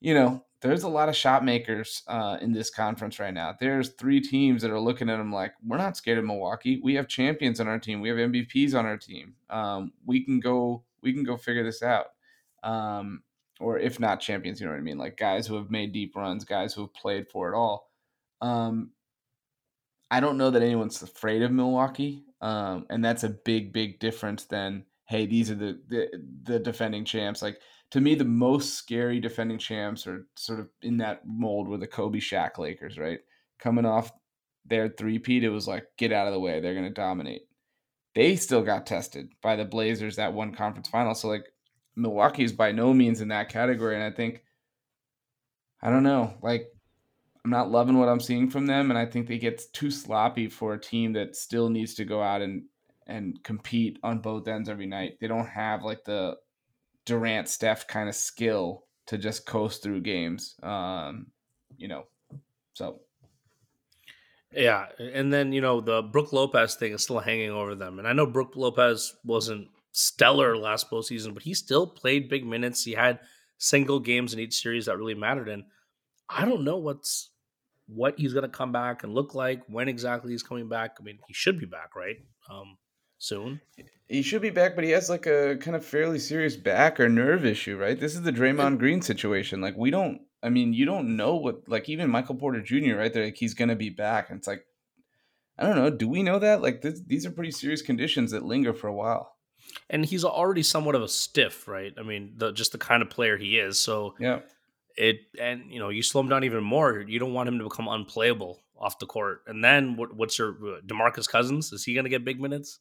you know, there's a lot of shot makers uh, in this conference right now. There's three teams that are looking at them like, we're not scared of Milwaukee. We have champions on our team. We have MVPs on our team. Um, we can go. We can go figure this out. Um, or if not champions, you know what I mean? Like guys who have made deep runs, guys who have played for it all. Um, I don't know that anyone's afraid of Milwaukee, um, and that's a big, big difference than hey, these are the, the the defending champs. Like to me, the most scary defending champs are sort of in that mold were the Kobe Shaq Lakers, right? Coming off their three-peat, it was like, get out of the way. They're going to dominate. They still got tested by the Blazers that one conference final. So, like, Milwaukee is by no means in that category. And I think, I don't know, like, I'm not loving what I'm seeing from them. And I think they get too sloppy for a team that still needs to go out and and compete on both ends every night. They don't have like the Durant Steph kind of skill to just coast through games. Um, you know, so yeah, and then you know the Brook Lopez thing is still hanging over them, and I know Brook Lopez wasn't stellar last postseason, but he still played big minutes. He had single games in each series that really mattered, and I don't know what's what he's going to come back and look like when exactly he's coming back. I mean, he should be back, right? Um, soon. He should be back, but he has like a kind of fairly serious back or nerve issue, right? This is the Draymond Green situation. Like we don't I mean, you don't know what like even Michael Porter Jr. right there, like he's gonna be back. And it's like I don't know, do we know that? Like this, these are pretty serious conditions that linger for a while. And he's already somewhat of a stiff, right? I mean, the just the kind of player he is. So yeah, it and you know you slow him down even more. You don't want him to become unplayable off the court. And then what, what's your uh, Demarcus Cousins? Is he going to get big minutes?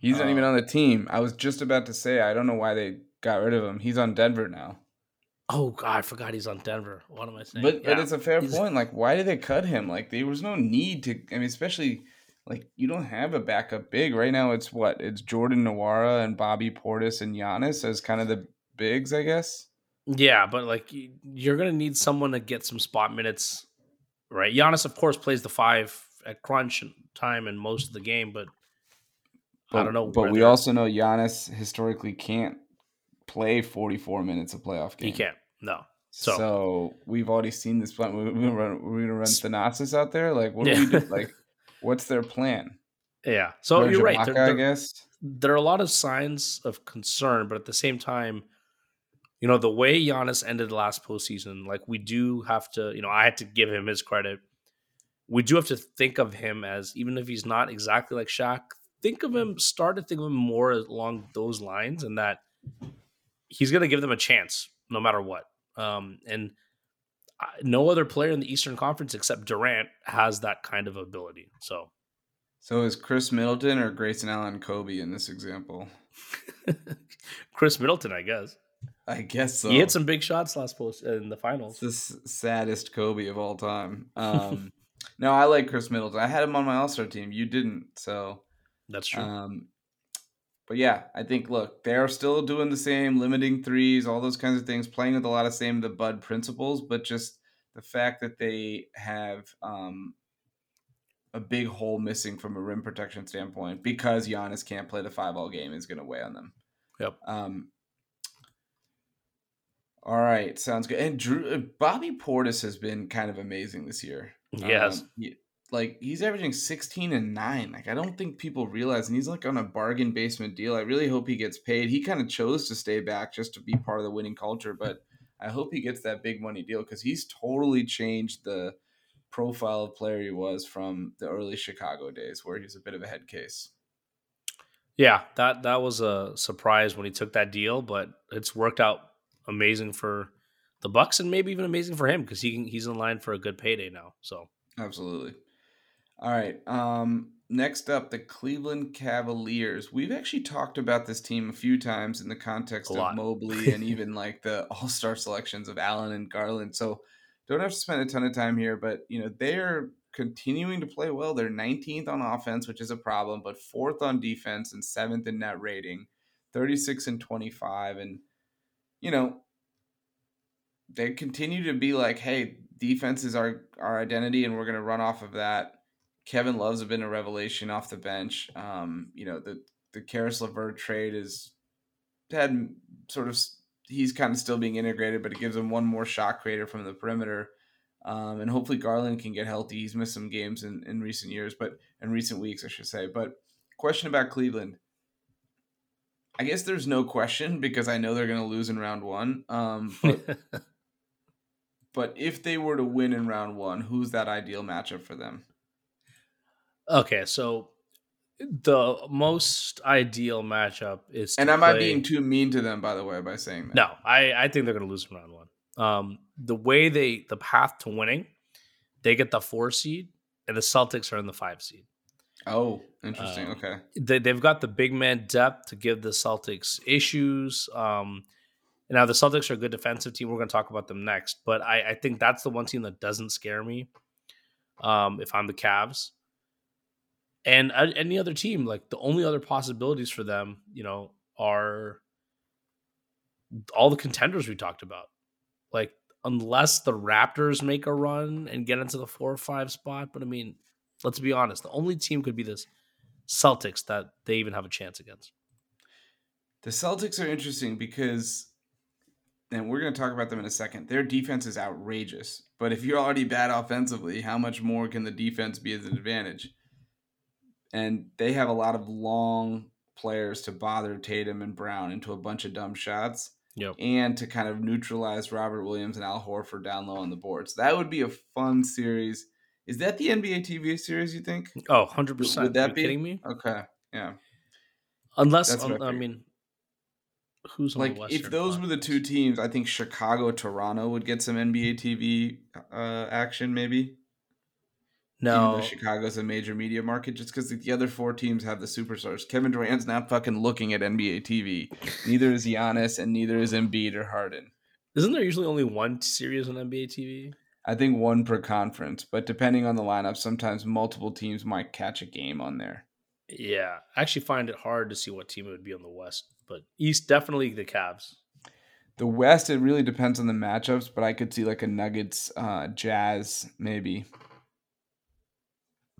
He's not even uh, on the team. I was just about to say I don't know why they got rid of him. He's on Denver now. Oh God, I forgot he's on Denver. What am I saying? But yeah. but it's a fair he's... point. Like, why did they cut him? Like, there was no need to. I mean, especially like you don't have a backup big right now. It's what it's Jordan Nwora and Bobby Portis and Giannis as kind of the bigs, I guess. Yeah, but like you're gonna need someone to get some spot minutes, right? Giannis, of course, plays the five at crunch time and most of the game, but but, I don't know. But we also know Giannis historically can't play 44 minutes of playoff game. He can't. No. So, so we've already seen this plan. We're gonna run, we're gonna run Thanasis out there. Like, what do yeah. we do? Like, what's their plan? Yeah. So you're right. There, there, I guess there are a lot of signs of concern, but at the same time, you know, the way Giannis ended the last postseason, like we do have to, you know, I had to give him his credit. We do have to think of him as, even if he's not exactly like Shaq, think of him, start to think of him more along those lines, and that he's going to give them a chance no matter what. Um, and no other player in the Eastern Conference except Durant has that kind of ability. So, so is Khris Middleton or Grayson Allen Kobe in this example? (laughs) Khris Middleton, I guess. I guess so. He hit some big shots last post in the finals. It's the saddest Kobe of all time. Um, (laughs) no, I like Khris Middleton. I had him on my All Star team. You didn't, so that's true. Um, but yeah, I think look, they're still doing the same, limiting threes, all those kinds of things, playing with a lot of same the Bud principles, but just the fact that they have um, a big hole missing from a rim protection standpoint because Giannis can't play the five all game is going to weigh on them. Yep. Um, all right, sounds good. And Drew, Bobby Portis has been kind of amazing this year. Yes. Um, like he's averaging 16 and 9 like i don't think people realize and he's like on a bargain basement deal i really hope he gets paid. He kind of chose to stay back just to be part of the winning culture but i hope he gets that big money deal because he's totally changed the profile of player he was from the early chicago days where he's a bit of a head case. Yeah that that was a surprise when he took that deal but it's worked out amazing for the bucks and maybe even amazing for him because he he's in line for a good payday now so. Absolutely all right. Um, next up, the Cleveland Cavaliers. We've actually talked about this team a few times in the context of Mobley (laughs) and even like the (laughs) All Star selections of Allen and Garland. So don't have to spend a ton of time here, but you know they're continuing to play well. They're 19th on offense, which is a problem, but fourth on defense and seventh in net rating, 36 and 25, and you know they continue to be like, hey, defense is our our identity, and we're going to run off of that Kevin Love's been a revelation off the bench. Um, you know, the the Caris LeVert trade has had sort of he's kind of still being integrated, but it gives him one more shot creator from the perimeter. Um, and hopefully Garland can get healthy. He's missed some games in, in recent years, but in recent weeks, I should say. But question about Cleveland. I guess there's no question because I know they're going to lose in round one. Um, but, (laughs) but if they were to win in round one, who's that ideal matchup for them? Okay, so the most ideal matchup is, and am play... I being too mean to them by the way by saying that? No, I I think they're going to lose in round one. Um, the way they the path to winning, they get the four seed, and the Celtics are in the five seed. Oh, interesting. Um, okay, they they've got the big man depth to give the Celtics issues. Um, now the Celtics are a good defensive team. We're going to talk about them next, but I, I think that's the one team that doesn't scare me. Um, if I'm the Cavs, and uh, any other team, like the only other possibilities for them, you know, are all the contenders we talked about. Like unless the Raptors make a run and get into the four or five spot, but I mean, let's be honest, the only team could be this Celtics that they even have a chance against. The Celtics are interesting because and we're going to talk about them in a second. Their defense is outrageous. But if you're already bad offensively, how much more can the defense be as an advantage? And they have a lot of long players to bother Tatum and Brown into a bunch of dumb shots. Yep. And to kind of neutralize Robert Williams and Al Horford down low on the board. So that would be a fun series. Is that the NBA TV series, you think? Oh, 100%. Would that be? kidding me? Okay. Yeah. Unless, I, I mean, who's like if those were the two teams, I think Chicago Toronto would get some NBA TV uh, action maybe. No, Even Chicago's a major media market, just because the other four teams have the superstars. Kevin Durant's not fucking looking at NBA TV. neither is Giannis, and neither is Embiid or Harden. Isn't there usually only one series on NBA TV? I think one per conference, but depending on the lineup, sometimes multiple teams might catch a game on there. Yeah, I actually find it hard to see what team it would be on the West, but East definitely the Cavs. The West, it really depends on the matchups, but I could see like a Nuggets, uh, Jazz, maybe.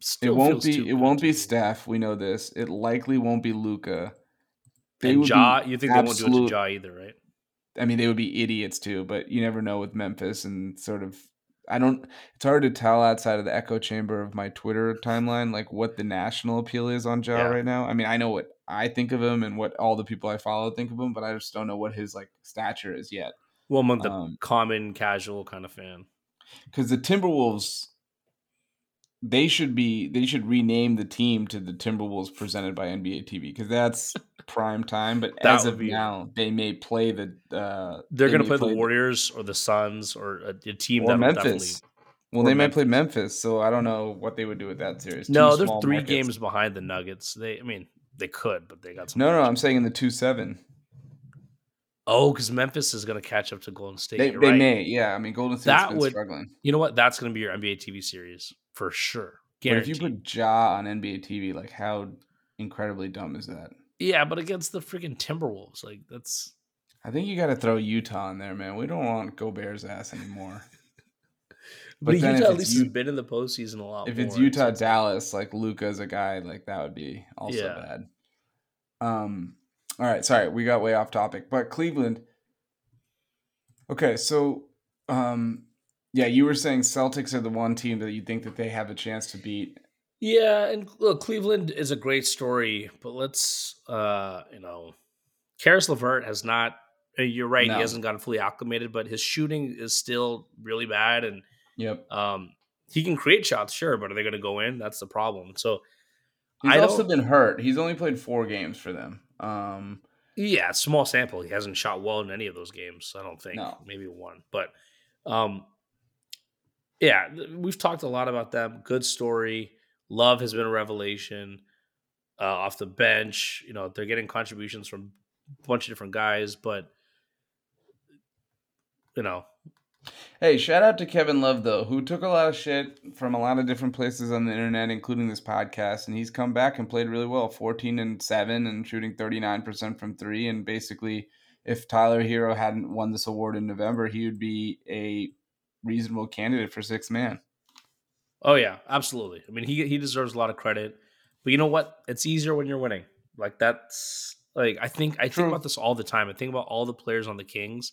Still it won't be. It won't be Steph. We know this. It likely won't be Luka. and Ja, you think absolute, they won't do it to Ja either, right? I mean, they would be idiots too, but you never know with Memphis and sort of. I don't. It's hard to tell outside of the echo chamber of my Twitter timeline, like what the national appeal is on Ja yeah. right now. I mean, I know what I think of him and what all the people I follow think of him, but I just don't know what his like stature is yet. Well, I'm the um, common casual kind of fan. Because the Timberwolves they should be they should rename the team to the Timberwolves presented by NBA TV because that's (laughs) prime time. But as of be, now, they may play the. Uh, they're they going to play, play, the Warriors or the Suns or a, a team or that Memphis. Well, they Memphis. might play Memphis, so I don't know what they would do with that series. No, they're three markets. games behind the Nuggets. They, I mean, they could, but they got some. No, no, I'm saying in the two seven. Oh, because Memphis is going to catch up to Golden State. They, they right. may, yeah. I mean, Golden State's that been would, struggling. You know what? That's going to be your NBA TV series for sure. Guaranteed. But if you put Ja on NBA TV, like how incredibly dumb is that? Yeah, but against the freaking Timberwolves, like that's. I think you got to throw Utah in there, man. We don't want Gobert's ass anymore. (laughs) but, but Utah at least U- has been in the postseason a lot. If it's Utah, Dallas, like Luka's a guy, like that would be also yeah. bad. Um, all right, sorry, we got way off topic. But Cleveland. Okay, so um yeah, you were saying Celtics are the one team that you think that they have a chance to beat. Yeah, and look, Cleveland is a great story, but let's uh, you know, Caris LeVert has not uh, you're right, no. he hasn't gotten fully acclimated, but his shooting is still really bad and Yep. Um he can create shots, sure, but are they going to go in? That's the problem. So He's I also been hurt. He's only played four games for them. Um, yeah, small sample. He hasn't shot well in any of those games. I don't think. No. Maybe one, but um, yeah, we've talked a lot about them. Good story. Love has been a revelation. Uh, off the bench, you know, they're getting contributions from a bunch of different guys, but you know, Hey, shout out to Kevin Love though, who took a lot of shit from a lot of different places on the internet, including this podcast, and he's come back and played really well, fourteen and seven, and shooting thirty nine percent from three. And basically, if Tyler Herro hadn't won this award in November, he would be a reasonable candidate for six man. Oh yeah, absolutely. I mean, he he deserves a lot of credit, but you know what? It's easier when you're winning. Like that's Like I think I think about this all the time. I think about all the players on the Kings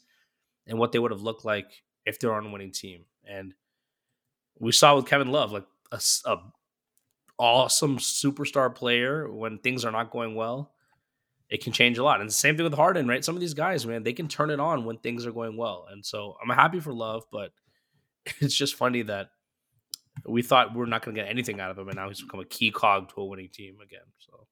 and what they would have looked like if they're on a winning team. And we saw with Kevin Love, like a, a awesome superstar player when things are not going well, it can change a lot. And the same thing with Harden, right? Some of these guys, man, they can turn it on when things are going well. And so I'm happy for Love, but (laughs) it's just funny that we thought we are not going to get anything out of him, and now he's become a key cog to a winning team again. So.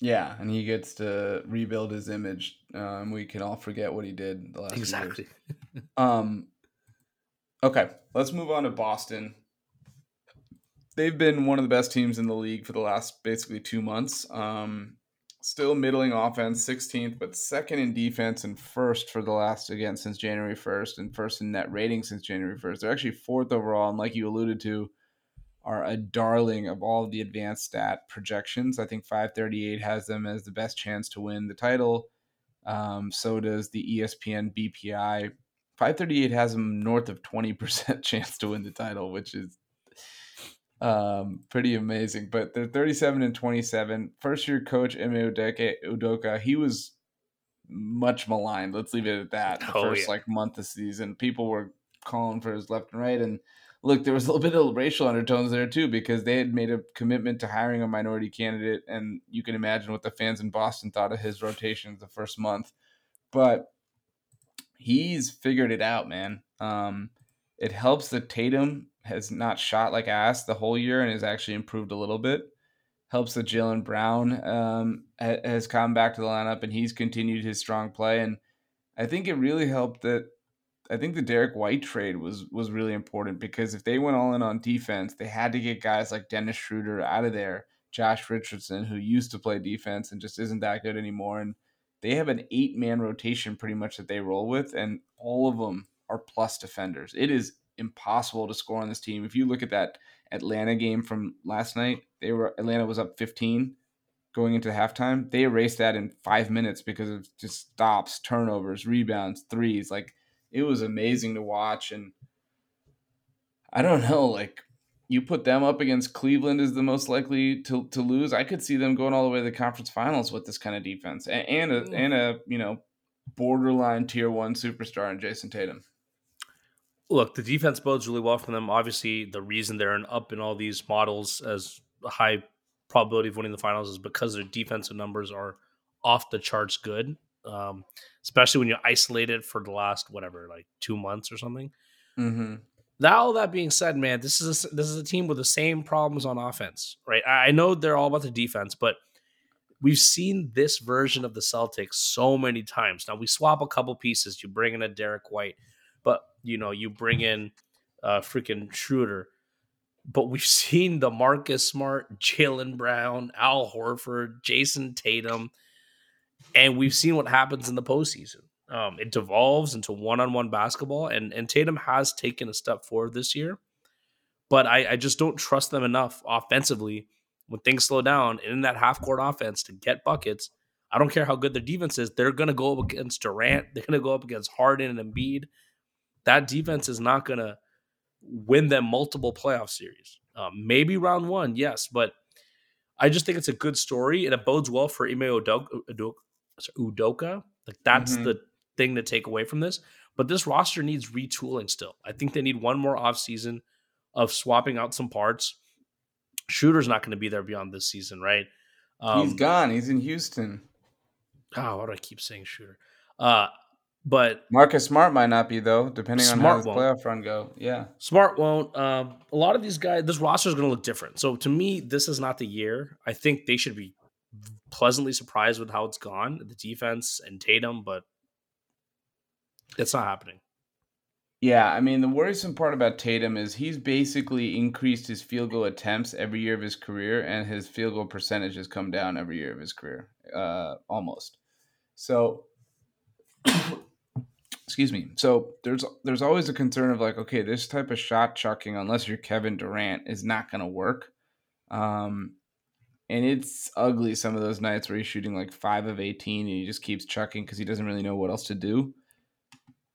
Yeah, and he gets to rebuild his image. Um, we can all forget what he did the last exactly. (laughs) um, okay, let's move on to Boston they've been one of the best teams in the league for the last basically two months. Um, still middling offense, 16th, but second in defense and first for the last again since January 1st, and first in net rating since January 1st. They're actually fourth overall, and like you alluded to, are a darling of all of the advanced stat projections. I think 538 has them as the best chance to win the title. Um, so does the ESPN BPI. 538 has them north of 20% (laughs) chance to win the title, which is um, pretty amazing. But they're 37 and 27. First year coach Ime Udoka, he was much maligned. Let's leave it at that. The oh, first yeah. like month of season, people were calling for his left and right. And look, there was a little bit of racial undertones there too because they had made a commitment to hiring a minority candidate, and you can imagine what the fans in Boston thought of his rotations the first month. But he's figured it out, man. Um, it helps that Tatum has not shot like ass the whole year and has actually improved a little bit. Helps that Jaylen Brown um, has come back to the lineup and he's continued his strong play. And I think it really helped that I think the Derrick White trade was was really important because if they went all in on defense, they had to get guys like Dennis Schroeder out of there, Josh Richardson, who used to play defense and just isn't that good anymore. And they have an eight man rotation pretty much that they roll with, and all of them are plus defenders. It is impossible to score on this team. If you look at that Atlanta game from last night, they were Atlanta was up 15 going into halftime. They erased that in five minutes because of just stops, turnovers, rebounds, threes. Like it was amazing to watch. And I don't (laughs) know, like you put them up against Cleveland is the most likely to, to lose. I could see them going all the way to the conference finals with this kind of defense and, and a mm. and a you know borderline tier one superstar in Jayson Tatum look, the defense bodes really well for them. Obviously, the reason they're in, up in all these models as high probability of winning the finals is because their defensive numbers are off the charts good. Um, especially when you isolate it for the last whatever, like two months or something. Mm-hmm. Now, all that being said, man, this is a, this is a team with the same problems on offense, right? I know they're all about the defense, but we've seen this version of the Celtics so many times. Now we swap a couple pieces. You bring in a Derrick White, but you know, you bring in uh freaking Schroeder. But we've (laughs) seen the Marcus Smart, Jaylen Brown, Al Horford, Jayson Tatum, and we've seen what happens in the postseason. Um, it devolves into one-on-one basketball, and and Tatum has taken a step forward this year, but I, I just don't trust them enough offensively when things slow down in that half-court offense to get buckets. I don't care how good their defense is; they're going to go up against Durant, they're going to go up against Harden and Embiid, that defense is not going to win them multiple playoff series. Um, maybe round one, yes, but I just think it's a good story and it bodes well for Ime Udoka. Udoka. Like that's mm-hmm. the thing to take away from this. But this roster needs retooling still. I think they need one more offseason of swapping out some parts. Shooter's not going to be there beyond this season, right? Um, He's gone. He's in Houston. Oh, why do I keep saying shooter? Uh, but Marcus Smart might not be though, depending on how his playoff run go. Yeah, Smart won't. Um, a lot of these guys, this roster is going to look different. So to me, this is not the year. I think they should be pleasantly surprised with how it's gone, the defense and Tatum, but it's not happening. Yeah, I mean the worrisome part about Tatum is he's basically increased his field goal attempts every year of his career, and his field goal percentage has come down every year of his career, uh, almost. So (coughs) excuse me. So there's there's always a concern of like, okay, this type of shot chucking, unless you're Kevin Durant, is not going to work. Um, and it's ugly some of those nights where he's shooting like five of eighteen and he just keeps chucking because he doesn't really know what else to do.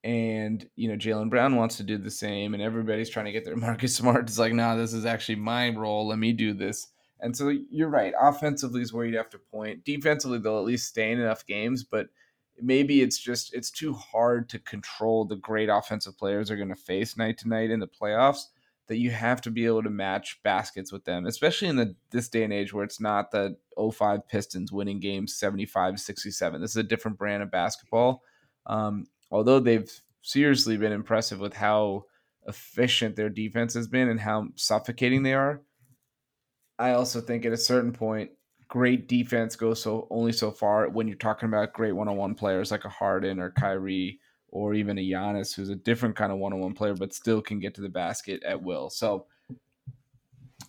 And you know, Jaylen Brown wants to do the same, and everybody's trying to get their (laughs) Marcus Smart. It's like, no, nah, this is actually my role. Let me do this. And so you're right. Offensively is where you'd have to point. Defensively, they'll at least stay in enough games, but maybe it's just it's too hard to control the great offensive players they're going to face night to night in the playoffs that you have to be able to match baskets with them, especially in the this day and age where it's not the 05 Pistons winning games 75 67. This is a different brand of basketball. Um, although they've seriously been impressive with how efficient their defense has been and how suffocating they are. I also think at a certain point, great defense goes so only so far when you're talking about great one-on-one players like a Harden or Kyrie or even a Giannis, who's a different kind of one-on-one player, but still can get to the basket at will. So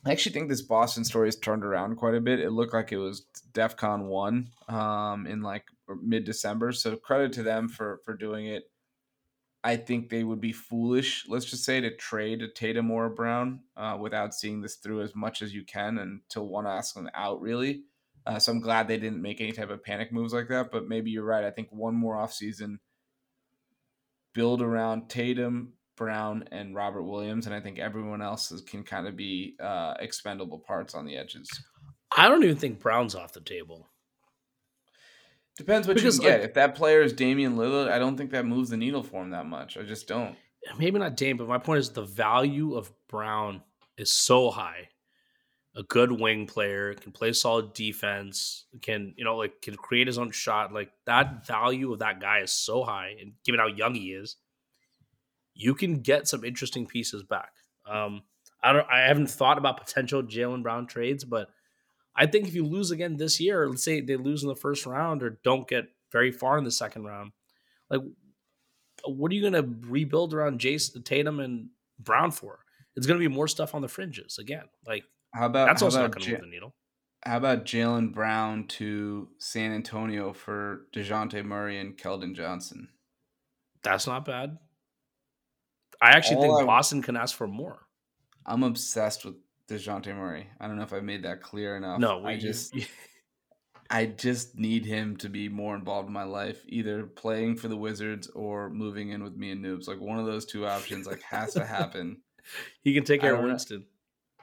I actually think this Boston story has turned around quite a bit. It looked like it was DEFCON one um, in like mid-December. So credit to them for for doing it. I think they would be foolish, let's just say, to trade a Tatum or a Brown uh, without seeing this through as much as you can until one ask them out, really. Uh, so I'm glad they didn't make any type of panic moves like that. But maybe you're right. I think one more offseason – build around Tatum, Brown, and Robert Williams, and I think everyone else is, can kind of be uh, expendable parts on the edges. I don't even think Brown's off the table. Depends what because, you get. Like, if that player is Damian Lillard, I don't think that moves the needle for him that much. I just don't. Maybe not Dame, but my point is the value of Brown is so high. A good wing player can play solid defense, can you know like can create his own shot. Like that value of that guy is so high, and given how young he is, you can get some interesting pieces back. Um, I don't. I haven't thought about potential Jaylen Brown trades, but I think if you lose again this year, let's say they lose in the first round or don't get very far in the second round, like what are you going to rebuild around Jayson Tatum and Brown for? It's going to be more stuff on the fringes again. Like how about that's how also about not going to move the needle. How about Jaylen Brown to San Antonio for Dejounte Murray and Keldon Johnson? That's not bad. I actually All think I, Boston can ask for more. I'm obsessed with Dejounte Murray. I don't know if I made that clear enough. No, I just (laughs) I just need him to be more involved in my life, either playing for the Wizards or moving in with me and Noobs. Like one of those two options like has to happen. (laughs) he can take care of Winston.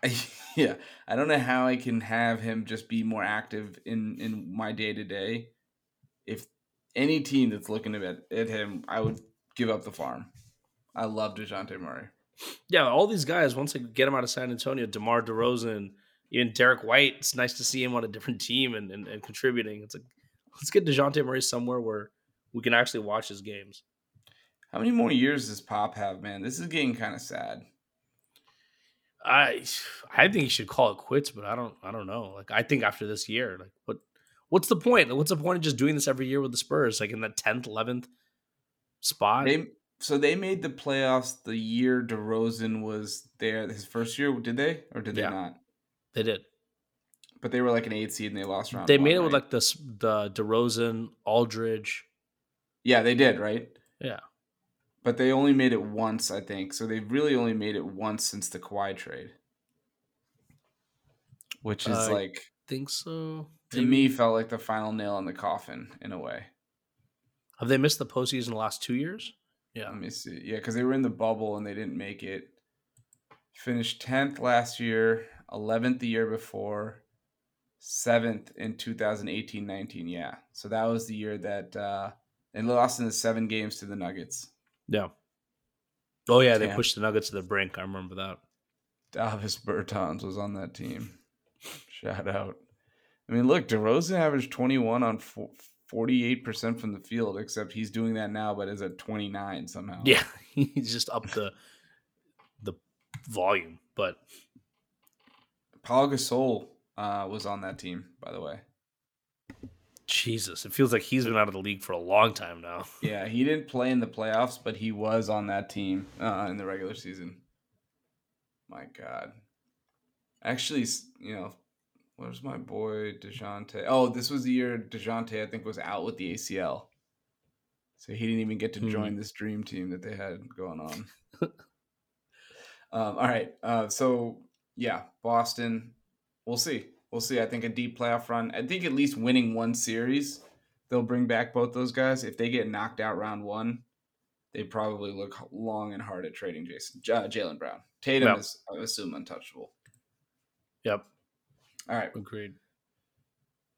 (laughs) yeah, I don't know how I can have him just be more active in in my day to day. If any team that's looking at at him, I would give up the farm. I love Dejounte Murray. Yeah, all these guys once they get him out of San Antonio, DeMar DeRozan, even Derrick White. It's nice to see him on a different team and, and, and contributing. It's like let's get Dejounte Murray somewhere where we can actually watch his games. How many more years does Pop have, man? This is getting kind of sad. I I think he should call it quits, but I don't I don't know. Like I think after this year, like what what's the point? What's the point of just doing this every year with the Spurs, like in the tenth, eleventh spot? They so they made the playoffs the year DeRozan was there. His first year, did they or did yeah, they not? They did. But they were like an eight seed and they lost round. They one, made it right? with like the the DeRozan, Aldridge. Yeah, they did, right? Yeah but they only made it once, I think. So they've really only made it once since the Kawhi trade, which is like think so. To me, felt like the final nail in the coffin in a way. Have they missed the postseason the last two years? Yeah. Let me see. Yeah, because they were in the bubble and they didn't make it. Finished tenth last year, eleventh the year before, seventh in 2018-19. Yeah, so that was the year that uh, they lost in the seven games to the Nuggets. Yeah. Oh yeah, Damn. they pushed the Nuggets to the brink. I remember that. Davis Bertans was on that team. Shout out. I mean, look, DeRozan averaged 21 on 48% from the field, except he's doing that now, but is at 29 somehow. Yeah, (laughs) he's just up the the volume. But Pau Gasol uh, was on that team, by the way. Jesus, it feels like he's been out of the league for a long time now. (laughs) Yeah, he didn't play in the playoffs, but he was on that team uh, in the regular season. My God. Actually, you know, where's my boy DeJounte? Oh, this was the year DeJounte, I think, was out with the ACL. So he didn't even get to join this dream team that they had going on. (laughs) um, all right. Uh, so, yeah, Boston. We'll see we'll see. I think a deep playoff run. I think at least winning one series, they'll bring back both those guys. If they get knocked out round one, they probably look long and hard at trading Jayson uh, Jaylen Brown. Tatum yep. is, I assume, untouchable. Yep. All right. Agreed.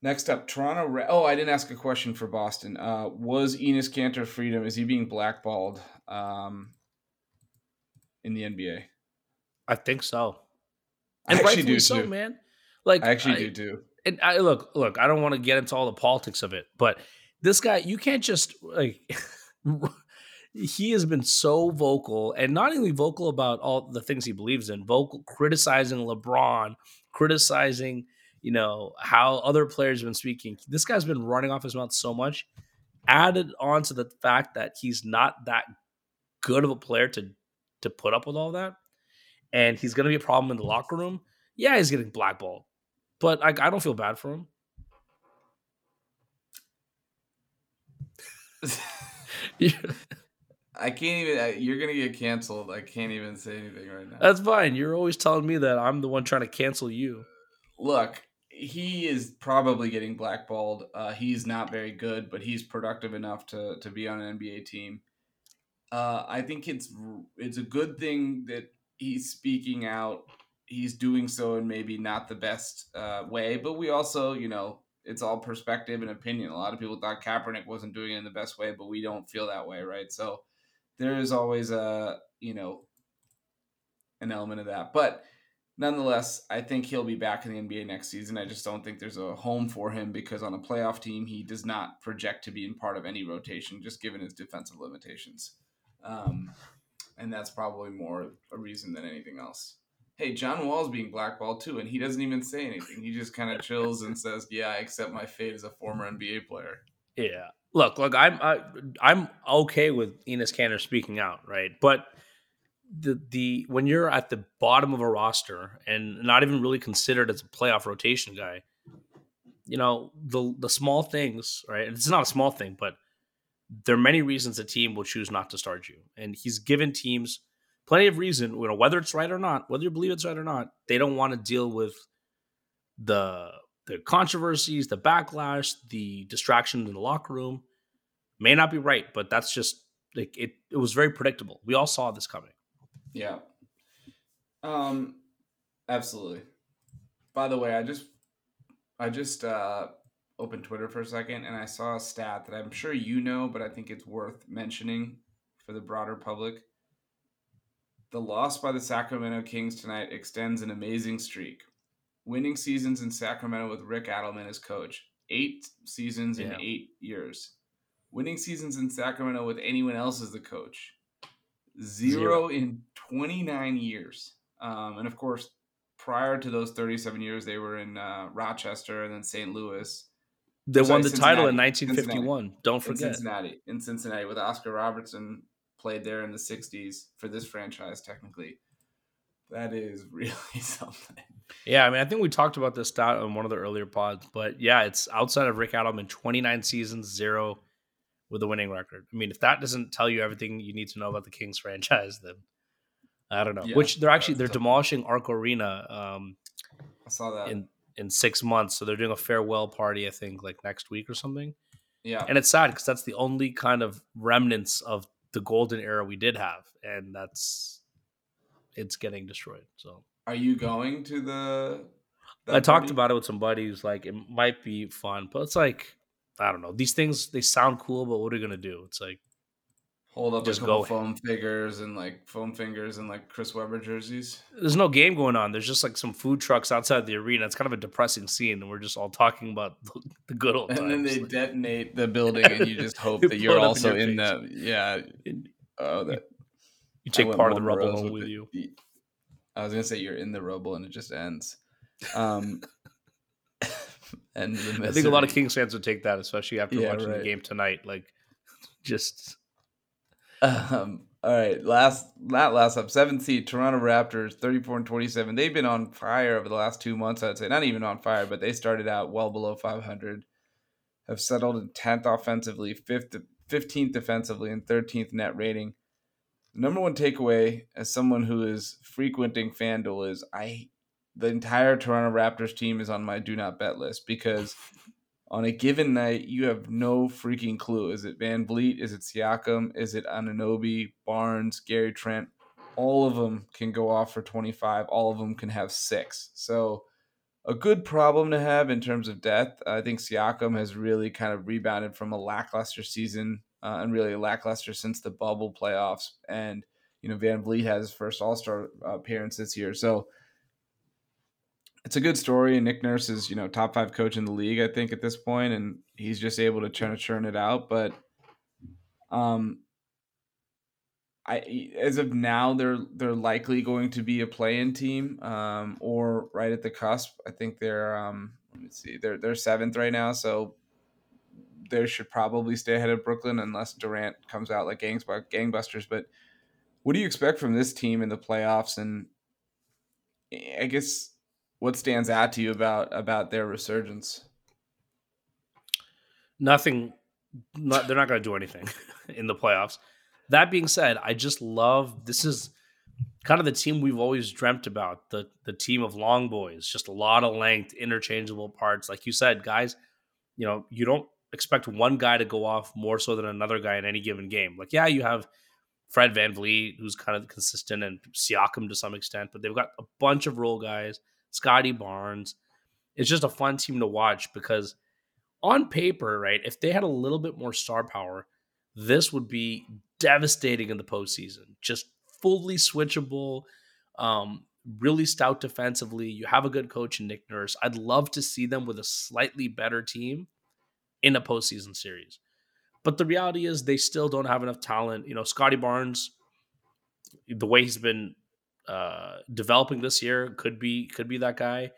Next up, Toronto. Ra- oh, I didn't ask a question for Boston. Uh, was Enes Kanter freedom? Is he being blackballed um, in the NBA? I think so. I actually do so, too. man. Like I actually I- do too. and I look, look, I don't want to get into all the politics of it, but this guy, you can't just like (laughs) he has been so vocal and not only vocal about all the things he believes in, vocal criticizing LeBron, criticizing, you know, how other players have been speaking. This guy's been running off his mouth so much, added on to the fact that he's not that good of a player to to put up with all that. And he's gonna be a problem in the locker room. Yeah, he's getting blackballed but I, I don't feel bad for him. (laughs) I can't even. I, you're gonna get canceled. I can't even say anything right now. That's fine. You're always telling me that I'm the one trying to cancel you. Look, he is probably getting blackballed. Uh, he's not very good, but he's productive enough to to be on an NBA team. Uh, I think it's it's a good thing that he's speaking out. He's doing so in maybe not the best uh, way, but we also, you know, it's all perspective and opinion. A lot of people thought Kaepernick wasn't doing it in the best way, but we don't feel that way, right? So there is always a, you know, an element of that. But nonetheless, I think he'll be back in the NBA next season. I just don't think there's a home for him because on a playoff team, he does not project to be in part of any rotation, just given his defensive limitations. Um, and that's probably more a reason than anything else. Hey, John Wall's being blackballed too, and he doesn't even say anything. He just kind of chills and says, "Yeah, I accept my fate as a former NBA player." Yeah. Look, look, I'm I, I'm okay with Enes Kanter speaking out, right? But the the when you're at the bottom of a roster and not even really considered as a playoff rotation guy, you know the the small things, right? And it's not a small thing, but there are many reasons a team will choose not to start you, and he's given teams plenty of reason, you know, whether it's right or not, whether you believe it's right or not, they don't want to deal with the the controversies, the backlash, the distraction in the locker room. May not be right, but that's just like it. It was very predictable. We all saw this coming. Yeah. Um absolutely. By the way, I just I just uh opened Twitter for a second and I saw a stat that I'm sure you know, but I think it's worth mentioning for the broader public. The loss by the Sacramento Kings tonight extends an amazing streak. Winning seasons in Sacramento with Rick Adelman as coach. Eight seasons in eight years. Winning seasons in Sacramento with anyone else as the coach. Zero, in 29 years. Um, and of course, prior to those 37 years, they were in uh, Rochester and then St. Louis. They Sorry, won the title in Cincinnati. 1951. Don't in forget. Cincinnati. In Cincinnati, with Oscar Robertson played there in the 60s for this franchise, technically. That is (laughs) really something. Yeah, I mean, I think we talked about this stat on one of the earlier pods, but yeah, it's outside of Rick Adelman, 29 seasons, zero with a winning record. I mean, if that doesn't tell you everything you need to know about the Kings (laughs) franchise, then I don't know. Yeah, Which they're actually they're tough. demolishing Arco Arena um, I saw that. in in six months, so they're doing a farewell party, I think, like next week or something. yeah. And it's sad because that's the only kind of remnants of the golden era we did have, and that's it's getting destroyed. So Are you going to the. I talked about it with some buddies. Like it might be fun, but it's like I don't know. These things they sound cool, but what are you gonna do? It's like Hold up just a couple go. foam figures and like foam fingers and like Chris Webber jerseys. there's no game going on. There's just like some food trucks outside the arena. It's kind of a depressing scene, and we're just all talking about (laughs) the, good old And times. then they Like, detonate the building and you just (laughs) hope that you're up in also in the. Yeah. Oh, that. You take part of the rubble home with it. you. I was gonna say you're in the rubble and it just ends. Um, (laughs) and I think a lot of. Kings fans would take that, especially after Yeah, watching right. the game tonight. Like, (laughs) just Um, all right, last not last up, seventh seed Toronto Raptors, thirty four and twenty seven. They've been on fire over the last two months. I'd say not even on fire, but they started out well below five hundred. Have settled in tenth offensively, fifth, fifteenth defensively, and thirteenth net rating. Number one takeaway as someone who is frequenting FanDuel is I the entire Toronto Raptors team is on my do not bet list because on a given night you have no freaking clue. Is it VanVleet? Is it Siakam? Is it Anunoby, Barnes, Gary Trent? All of them can go off for 25. All of them can have six. So a good problem to have in terms of depth. I think Siakam has really kind of rebounded from a lackluster season uh, and really lackluster since the bubble playoffs. And you know, VanVleet has his first All Star appearance this year, so it's a good story. And Nick Nurse is you know top five coach in the league, I think, at this point, and he's just able to churn, churn it out. But um, I as of now they're they're likely going to be a play-in team um, or right at the cusp. I think they're um, let me see they're they're seventh right now, so they should probably stay ahead of Brooklyn unless Durant comes out like gangs, gangbusters. But what do you expect from this team in the playoffs? And I guess what stands out to you about about their resurgence? Nothing. Not, they're not going to do anything (laughs) in the playoffs. That being said, I just love this is kind of the team we've always dreamt about the the team of long boys, just a lot of length, interchangeable parts. Like you said, guys, you know, you don't expect one guy to go off more so than another guy in any given game. Like, yeah, you have Fred VanVleet, who's kind of consistent, and Siakam to some extent, but they've got a bunch of role guys, Scottie Barnes. It's just a fun team to watch because on paper, right, if they had a little bit more star power, this would be devastating in the postseason. Just fully switchable, um, really stout defensively. You have a good coach in Nick Nurse. I'd love to see them with a slightly better team in a postseason series. But the reality is they still don't have enough talent. You know, Scottie Barnes, the way he's been uh, developing this year, could be could be that guy.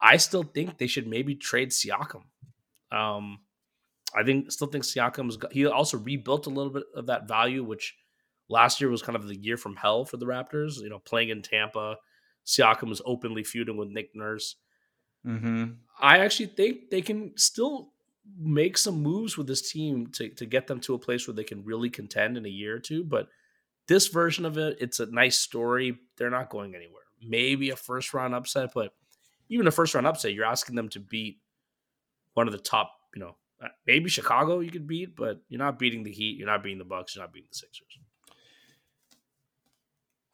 I still think they should maybe trade Siakam. Um, I think still think Siakam's got, he also rebuilt a little bit of that value, which last year was kind of the year from hell for the Raptors. You know, playing in Tampa, Siakam was openly feuding with Nick Nurse. Mm-hmm. I actually think they can still make some moves with this team to to get them to a place where they can really contend in a year or two. But this version of it, it's a nice story. They're not going anywhere. Maybe a first round upset, but even a first round upset, you're asking them to beat one of the top, you know, uh, maybe Chicago you could beat, but you're not beating the Heat, you're not beating the Bucks, you're not beating the Sixers.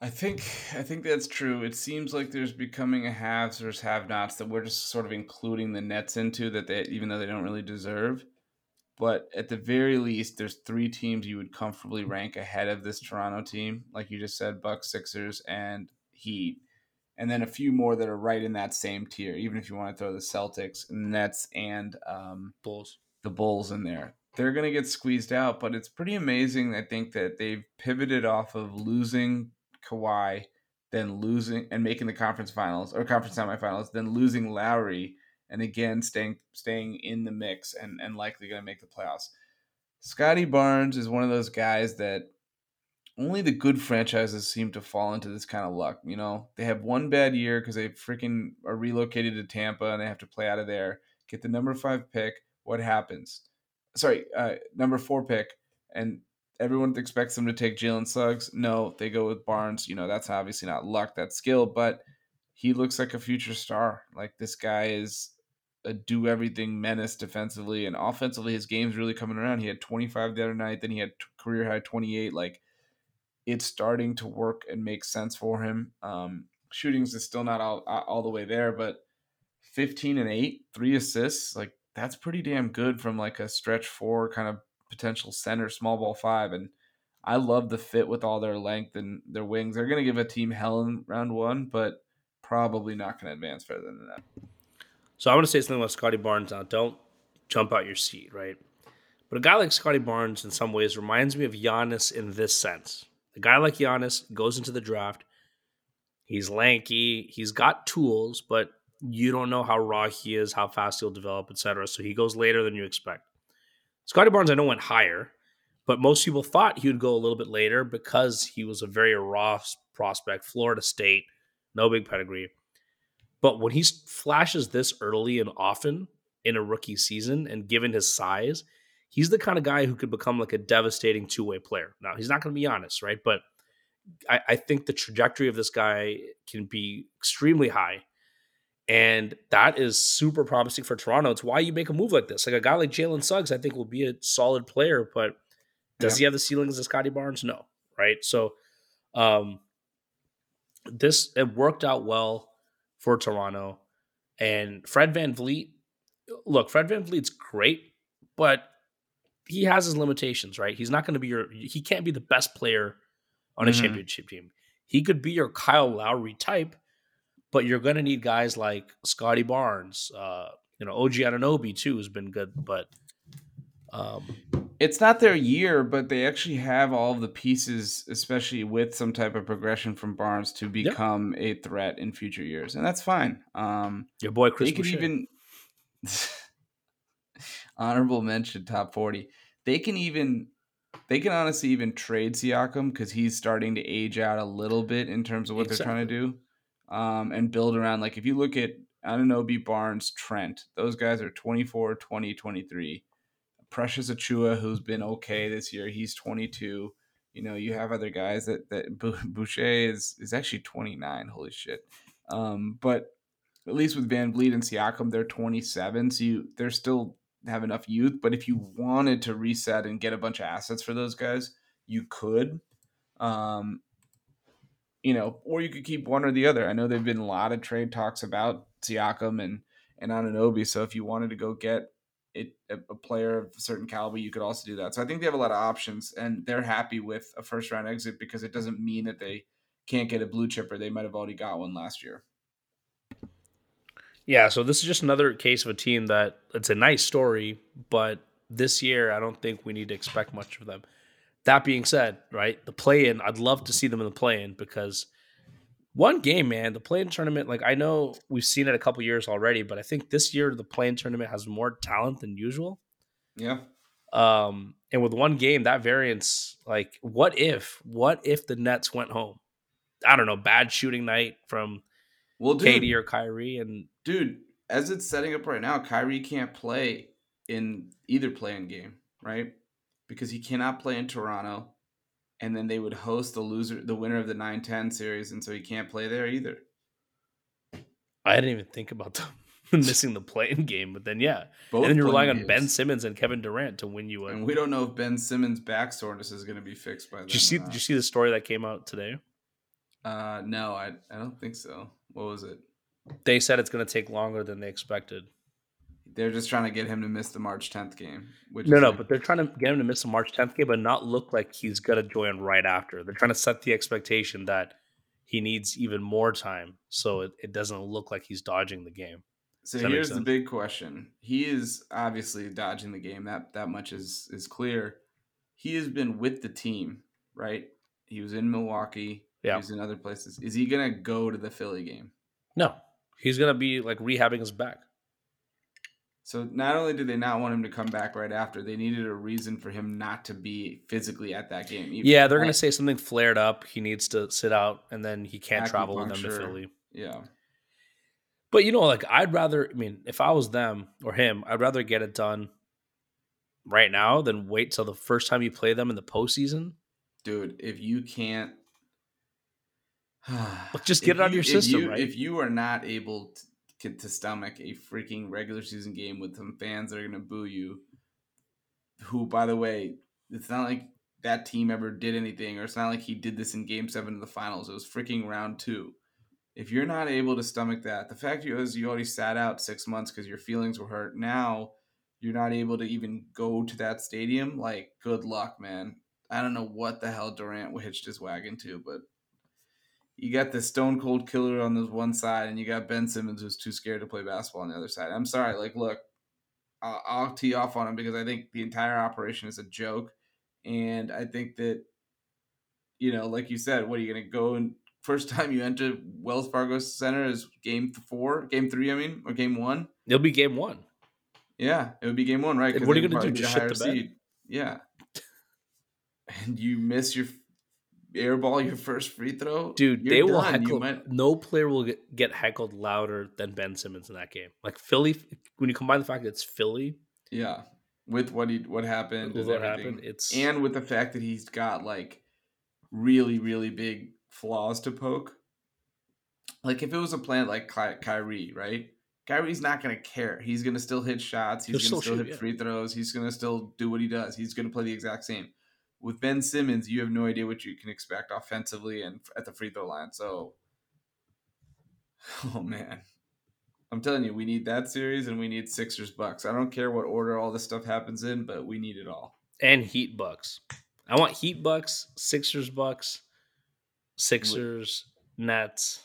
I think I think that's true. It seems like there's becoming a haves versus have-nots that we're just sort of including the Nets into that they even though they don't really deserve. But at the very least, there's three teams you would comfortably rank ahead of this Toronto team, like you just said, Bucks, Sixers, and Heat, and then a few more that are right in that same tier. Even if you want to throw the Celtics, Nets, and um, Bulls the Bulls in there. They're going to get squeezed out, but it's pretty amazing. I think that they've pivoted off of losing Kawhi, then losing and making the conference finals or conference semifinals, then losing Lowry, and again staying staying in the mix and and likely going to make the playoffs. Scottie Barnes is one of those guys that only the good franchises seem to fall into this kind of luck. You know, they have one bad year because they freaking are relocated to Tampa and they have to play out of there, get the number five pick, what happens? Sorry, uh, number four pick, and everyone expects them to take Jalen Suggs. No, they go with Barnes. You know, that's obviously not luck, that's skill, but he looks like a future star. Like this guy is a do everything menace defensively and offensively. His game's really coming around. He had 25 the other night, then he had career high 28. Like it's starting to work and make sense for him. Um, shootings is still not all, all the way there, but 15 and 8, three assists. Like that's pretty damn good from like a stretch four kind of potential center small ball five. And I love the fit with all their length and their wings. They're going to give a team hell in round one, but probably not going to advance further than that. So I want to say something about Scottie Barnes now. Don't jump out your seat, right? But a guy like Scottie Barnes, in some ways, reminds me of Giannis in this sense. A guy like Giannis goes into the draft. He's lanky. He's got tools, but you don't know how raw he is, how fast he'll develop, etc. So he goes later than you expect. Scottie Barnes, I know, went higher, but most people thought he would go a little bit later because he was a very raw prospect, Florida State, no big pedigree. But when he flashes this early and often in a rookie season, and given his size, he's the kind of guy who could become like a devastating two way player. Now, he's not going to be Giannis, right? But I, I think the trajectory of this guy can be extremely high and that is super promising for Toronto. It's why you make a move like this. Like a guy like Jalen Suggs, I think will be a solid player, but does yeah. he have the ceilings of Scottie Barnes? No. Right. So um this it worked out well for Toronto. And Fred VanVleet, look, Fred VanVleet's great, but he has his limitations, right? He's not going to be your he can't be the best player on a mm-hmm. championship team. He could be your Kyle Lowry type, but you're going to need guys like Scottie Barnes, uh, you know, OG Anunoby too has been good, but um, it's not their year, but they actually have all of the pieces, especially with some type of progression from Barnes, to become a threat in future years, and that's fine. Um, Your boy Chris. They could even (laughs) honorable mention top forty. They can even they can honestly even trade Siakam because he's starting to age out a little bit in terms of what exactly. they're trying to do, um, and build around. Like if you look at Anunoby, Barnes, Trent, those guys are 24, 20, 23 Precious Achiuwa, who's been okay this year, he's 22. You know, you have other guys that that Boucher is is actually 29. Holy shit! Um, but at least with VanVleet and Siakam, they're 27, so you they're still have enough youth. But if you wanted to reset and get a bunch of assets for those guys, you could. Um, you know, or you could keep one or the other. I know there've been a lot of trade talks about Siakam and and Anunoby. So if you wanted to go get it, a player of a certain caliber, you could also do that. So I think they have a lot of options, and they're happy with a first round exit because it doesn't mean that they can't get a blue chipper. They might have already got one last year. Yeah, so this is just another case of a team that it's a nice story, but this year I don't think we need to expect much of them. That being said, right, the play in, I'd love to see them in the play in because one game, man. The play-in tournament, like I know we've seen it a couple years already, but I think this year the play-in tournament has more talent than usual. Yeah. Um, and with one game, that variance, like, what if, what if the Nets went home? I don't know, bad shooting night from well, dude, KD or Kyrie, and dude, as it's setting up right now, Kyrie can't play in either play-in game, right? Because he cannot play in Toronto and then they would host the loser, the winner of the 9-10 series, and so he can't play there either. I didn't even think about them (laughs) missing the play-in game, but then yeah, Both and then you're relying games. on Ben Simmons and Kevin Durant to win you. A... And we don't know if Ben Simmons' back soreness is going to be fixed by. Did you see? Did you see the story that came out today? Uh, no, I I don't think so. What was it? They said it's going to take longer than they expected. They're just trying to get him to miss the March 10th game. Which no, no, like, but they're trying to get him to miss the March 10th game, but not look like he's going to join right after. They're trying to set the expectation that he needs even more time, so it, it doesn't look like he's dodging the game. So here's the big question: He is obviously dodging the game. That that much is is clear. He has been with the team, right? He was in Milwaukee. Yeah. He was in other places. Is he gonna go to the Philly game? No, he's gonna be like rehabbing his back. So not only did they not want him to come back right after, they needed a reason for him not to be physically at that game. Even yeah, they're going to say something flared up. He needs to sit out, and then he can't travel with them to Philly. Yeah. But you know, like I'd rather. I mean, if I was them or him, I'd rather get it done right now than wait till the first time you play them in the postseason. Dude, if you can't, (sighs) just get it out of your system. You, right? If you are not able to, to stomach a freaking regular season game with some fans that are to boo you. Who, by the way, it's not like that team ever did anything, or it's not like he did this in Game Seven of the Finals. It was freaking round two. If you're not able to stomach that, the fact is you already sat out six months because your feelings were hurt. Now you're not able to even go to that stadium. Like, good luck, man. I don't know what the hell Durant hitched his wagon to, but you got the stone cold killer on this one side, and you got Ben Simmons who's too scared to play basketball on the other side. I'm sorry, like, look, I'll, I'll tee off on him because I think the entire operation is a joke, and I think that, you know, like you said, what are you gonna go and first (laughs) time you enter Wells Fargo Center is game four, game three, I mean, or game one? It'll be game one. Yeah, it would be game one, right? What are you gonna do? Just shit the bed? Yeah. (laughs) and you miss your airball your first free throw, dude, they will heckle. Might... No player will get, get heckled louder than Ben Simmons in that game. Like Philly, when you combine the fact that it's Philly, yeah, with what he what happened, with what happened, it's and with the fact that he's got like really really big flaws to poke. Like if it was a plant like Ky- Kyrie, right? Kyrie's not gonna care. He's gonna still hit shots. He's He'll gonna still, still hit yeah. free throws. He's gonna still do what he does. He's gonna play the exact same with Ben Simmons, you have no idea what you can expect offensively and at the free throw line. So, (sighs) oh man, I'm telling you, we need that series and we need Sixers Bucks. I don't care what order all this stuff happens in, but we need it all. And Heat Bucks. I want Heat Bucks, Sixers Bucks, Sixers, Nets.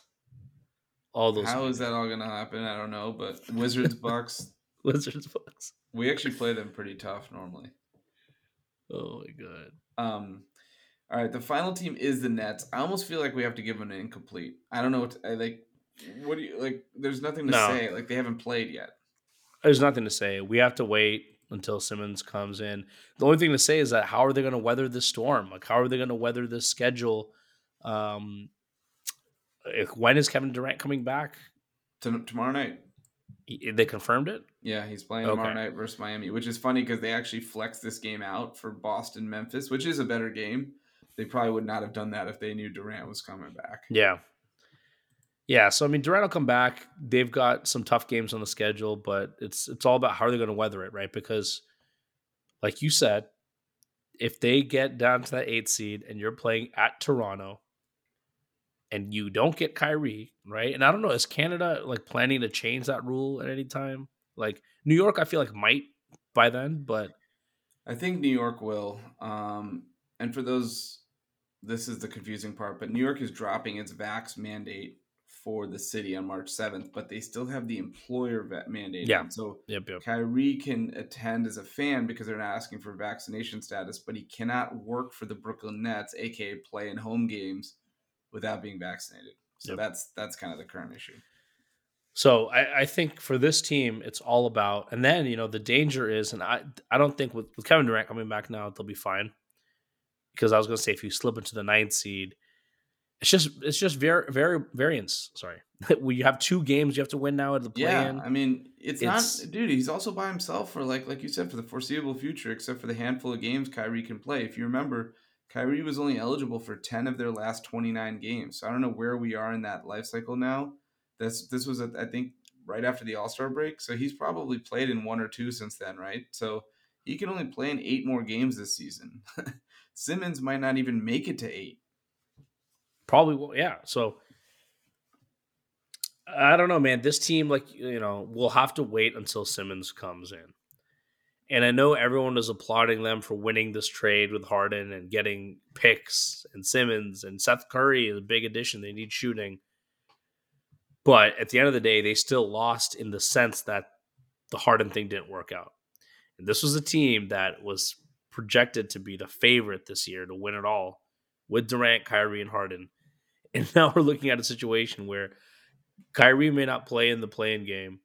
All those. How is that all going to happen? I don't know, but Wizards (laughs) Bucks. Wizards Bucks. We actually play them pretty tough normally. Oh my god. Um, all right, the final team is the Nets. I almost feel like we have to give them an incomplete. I don't know what to, I like. What do you like? There's nothing to No. say. Like they haven't played yet. There's nothing to say. We have to wait until Simmons comes in. The only thing to say is that how are they going to weather this storm? Like how are they going to weather this schedule? Um, if, when is Kevin Durant coming back? To, tomorrow night. They confirmed it. Yeah, he's playing tomorrow Okay. night versus Miami, which is funny because they actually flexed this game out for Boston Memphis, which is a better game. They probably would not have done that if they knew Durant was coming back. Yeah. Yeah, so I mean Durant will come back. They've got some tough games on the schedule, but it's it's all about how are they going to weather it, right? Because like you said, if they get down to that 8 seed and you're playing at Toronto and you don't get Kyrie, right? And I don't know, is Canada like planning to change that rule at any time? Like New York I feel like might by then, but I think New York will. Um, and for those, this is the confusing part, but New York is dropping its vax mandate for the city on March 7th, but they still have the employer va- mandate. Yeah. So yep, yep. Kyrie can attend as a fan because they're not asking for vaccination status, but he cannot work for the Brooklyn Nets, aka play in home games, without being vaccinated. So Yep. that's that's kind of the current issue. So I, I think for this team, it's all about, and then you know the danger is, and I I don't think with, with Kevin Durant coming back now they'll be fine, because I was going to say if you slip into the ninth seed, it's just it's just very very variance. Sorry, (laughs) you have two games you have to win now at the play Yeah. I mean, it's, It's- not, dude. He's also by himself for like, like you said, for the foreseeable future, except for the handful of games Kyrie can play. If you remember, Kyrie was only eligible for ten of their last twenty nine games. So I don't know where we are in that life cycle now. This this was, I think, right after the All Star break. So he's probably played in one or two since then, right? So he can only play in eight more games this season. (laughs) Simmons might not even make it to eight. Probably will, yeah. So I don't know, man. This team, like you know, we'll have to wait until Simmons comes in. And I know everyone is applauding them for winning this trade with Harden and getting picks and Simmons and Seth Curry is a big addition. They need shooting. But at the end of the day, they still lost in the sense that the Harden thing didn't work out. And this was a team that was projected to be the favorite this year to win it all with Durant, Kyrie, and Harden. (laughs) And now we're looking at a situation where Kyrie may not play in the play-in game.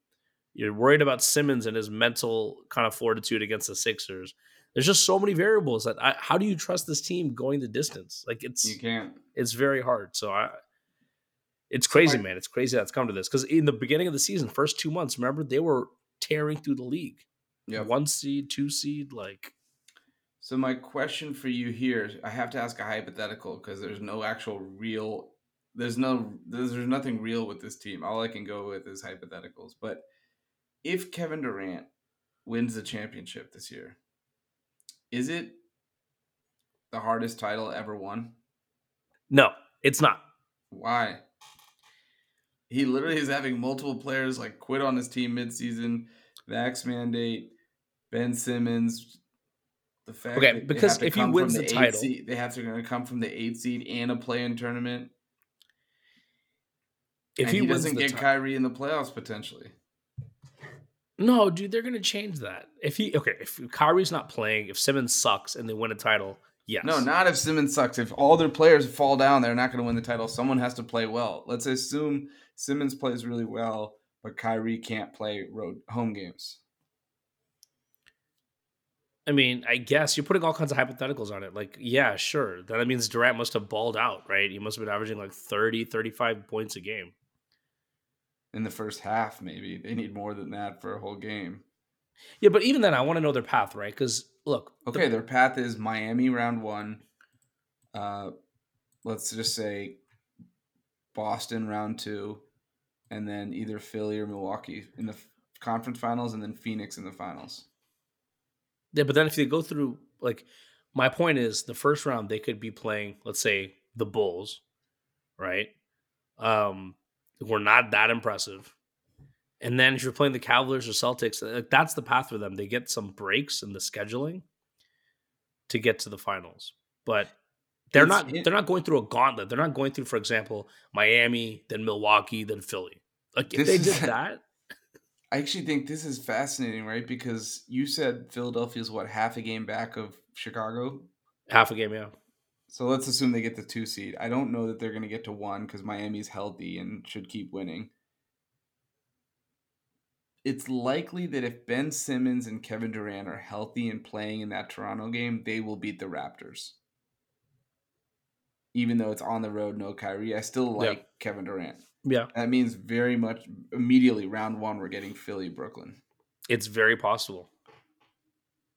You're worried about Simmons and his mental kind of fortitude against the Sixers. There's just so many variables that I, how do you trust this team going the distance? Like it's You can't. it's very hard. So I, it's crazy, man. It's crazy that's come to this because in the beginning of the season, first two months, remember they were tearing through the league. Yeah. one seed, two seed, like So my question for you here, I have to ask a hypothetical because there's no actual real there's no there's, there's nothing real with this team. All I can go with is hypotheticals. But if Kevin Durant wins the championship this year, is it the hardest title ever won? no, it's not. Why? He literally is having multiple players like quit on his team midseason, vax mandate, Ben Simmons. The fact Okay, that because if he wins the eight title- seed, they have to gonna come from the eight seed and a play-in tournament. If he, he, wins doesn't the get ti- Kyrie in the playoffs potentially. No, dude, they're gonna change that. If he okay, if Kyrie's not playing, if Simmons sucks and they win a title, yes. No, not if Simmons sucks. If all their players fall down, they're not going to win the title. Someone has to play well. Let's assume Simmons plays really well, but Kyrie can't play road home games. I mean, I guess you're putting all kinds of hypotheticals on it. Like, yeah, sure. That means Durant must have balled out, right? He must have been averaging like 30, 35 points a game. in the first half maybe they need more than that for a whole game Yeah, but even then, I want to know their path, right? Because look, the- okay their path is miami round one uh let's just say boston round two and then either philly or milwaukee in the conference finals and then phoenix in the finals yeah, but then if they go through, like, my point is the first round they could be playing, let's say, the Bulls, right? Um, who are not that impressive, And then if you're playing the Cavaliers or Celtics, like that's the path for them. They get some breaks in the scheduling to get to the finals. But they're It's- not it- they're not going through a gauntlet. They're not going through, for example, Miami, then Milwaukee, then Philly. Like if This they did that, I actually think this is fascinating, right? Because you said Philadelphia is what half a game back of Chicago. half a game, yeah. So let's assume they get the two seed. I don't know that they're going to get to one because Miami's healthy and should keep winning. It's likely that if Ben Simmons and Kevin Durant are healthy and playing in that Toronto game, they will beat the Raptors. Even though it's on the road, no Kyrie, I still Yeah. like Kevin Durant. Yeah. That means very much immediately round one, we're getting Philly, Brooklyn. It's very possible.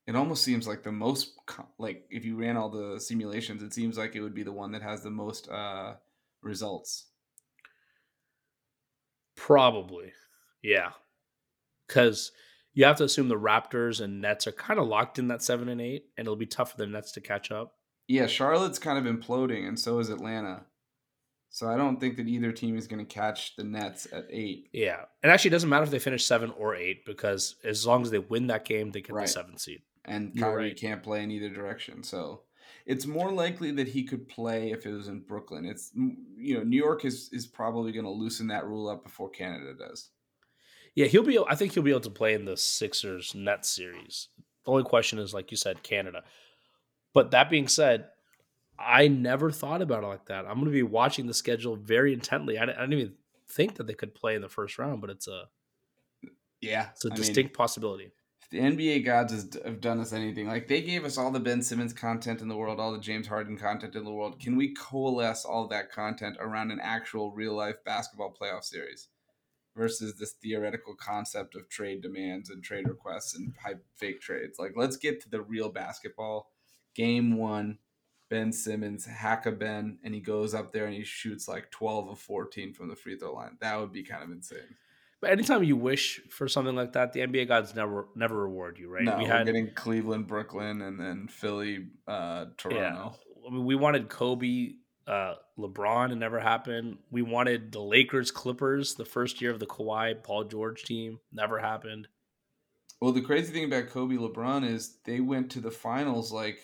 It almost seems like the most like if you ran all the simulations, it seems like it would be the one that has the most uh results. Probably. Yeah. Because you have to assume the Raptors and Nets are kind of locked in that seven and eight, and it'll be tough for the Nets to catch up. Yeah, Charlotte's kind of imploding, and so is Atlanta. So I don't think that either team is going to catch the Nets at eight. Yeah. And actually, it doesn't matter if they finish seven or eight because as long as they win that game, they get Right. the seventh seed. and You're Kyrie right. can't play in either direction. So it's more likely that he could play if it was in Brooklyn. It's you know New York is is probably going to loosen that rule up before Canada does. Yeah, he'll be. I think he'll be able to play in the Sixers Nets series. The only question is, like you said, Canada. But that being said, I never thought about it like that. I'm going to be watching the schedule very intently. I, didn't- I didn't even think that they could play in the first round, but it's a Yeah, it's a I mean, distinct possibility. if the NBA gods has, have done us anything, like they gave us all the Ben Simmons content in the world, all the James Harden content in the world. Can we coalesce all that content around an actual real life basketball playoff series versus this theoretical concept of trade demands and trade requests and hype fake trades? Like, let's get to the real basketball. Game one, Ben Simmons hack a Ben, and he goes up there and he shoots like twelve of fourteen from the free throw line. That would be kind of insane. But anytime you wish for something like that, the NBA gods never never reward you, right? No, we had getting Cleveland, Brooklyn, and then Philly, uh, Toronto. I mean, we wanted Kobe, uh, LeBron, it never happened. We wanted the Lakers, Clippers, the first year of the Kawhi, Paul George team, never happened. Well, the crazy thing about Kobe LeBron is they went to the finals like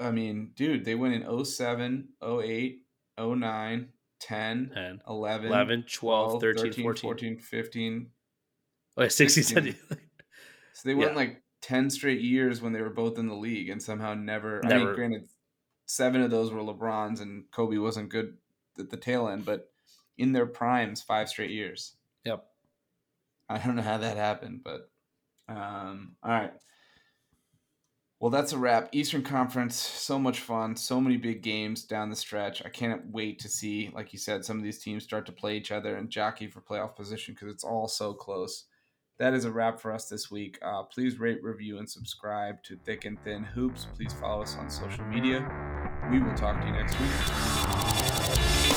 I mean, dude, they went in 07, 08, 09, 10, And 11, 11, 12, 12, 13, 13, 14. 14, 15. Oh, yeah, 16, 16. 17. (laughs) So they went Yeah. like 10 straight years when they were both in the league and somehow never, I mean, granted, seven of those were LeBron's and Kobe wasn't good at the tail end, but in their primes, five straight years. Yep. I don't know how that happened, but um, all right. Well, that's a wrap. Eastern Conference, so much fun, so many big games down the stretch. I can't wait to see, like you said, some of these teams start to play each other and jockey for playoff position because it's all so close. That is a wrap for us this week. Uh, please rate, review, and subscribe to Thick and Thin Hoops. Please follow us on social media. We will talk to you next week.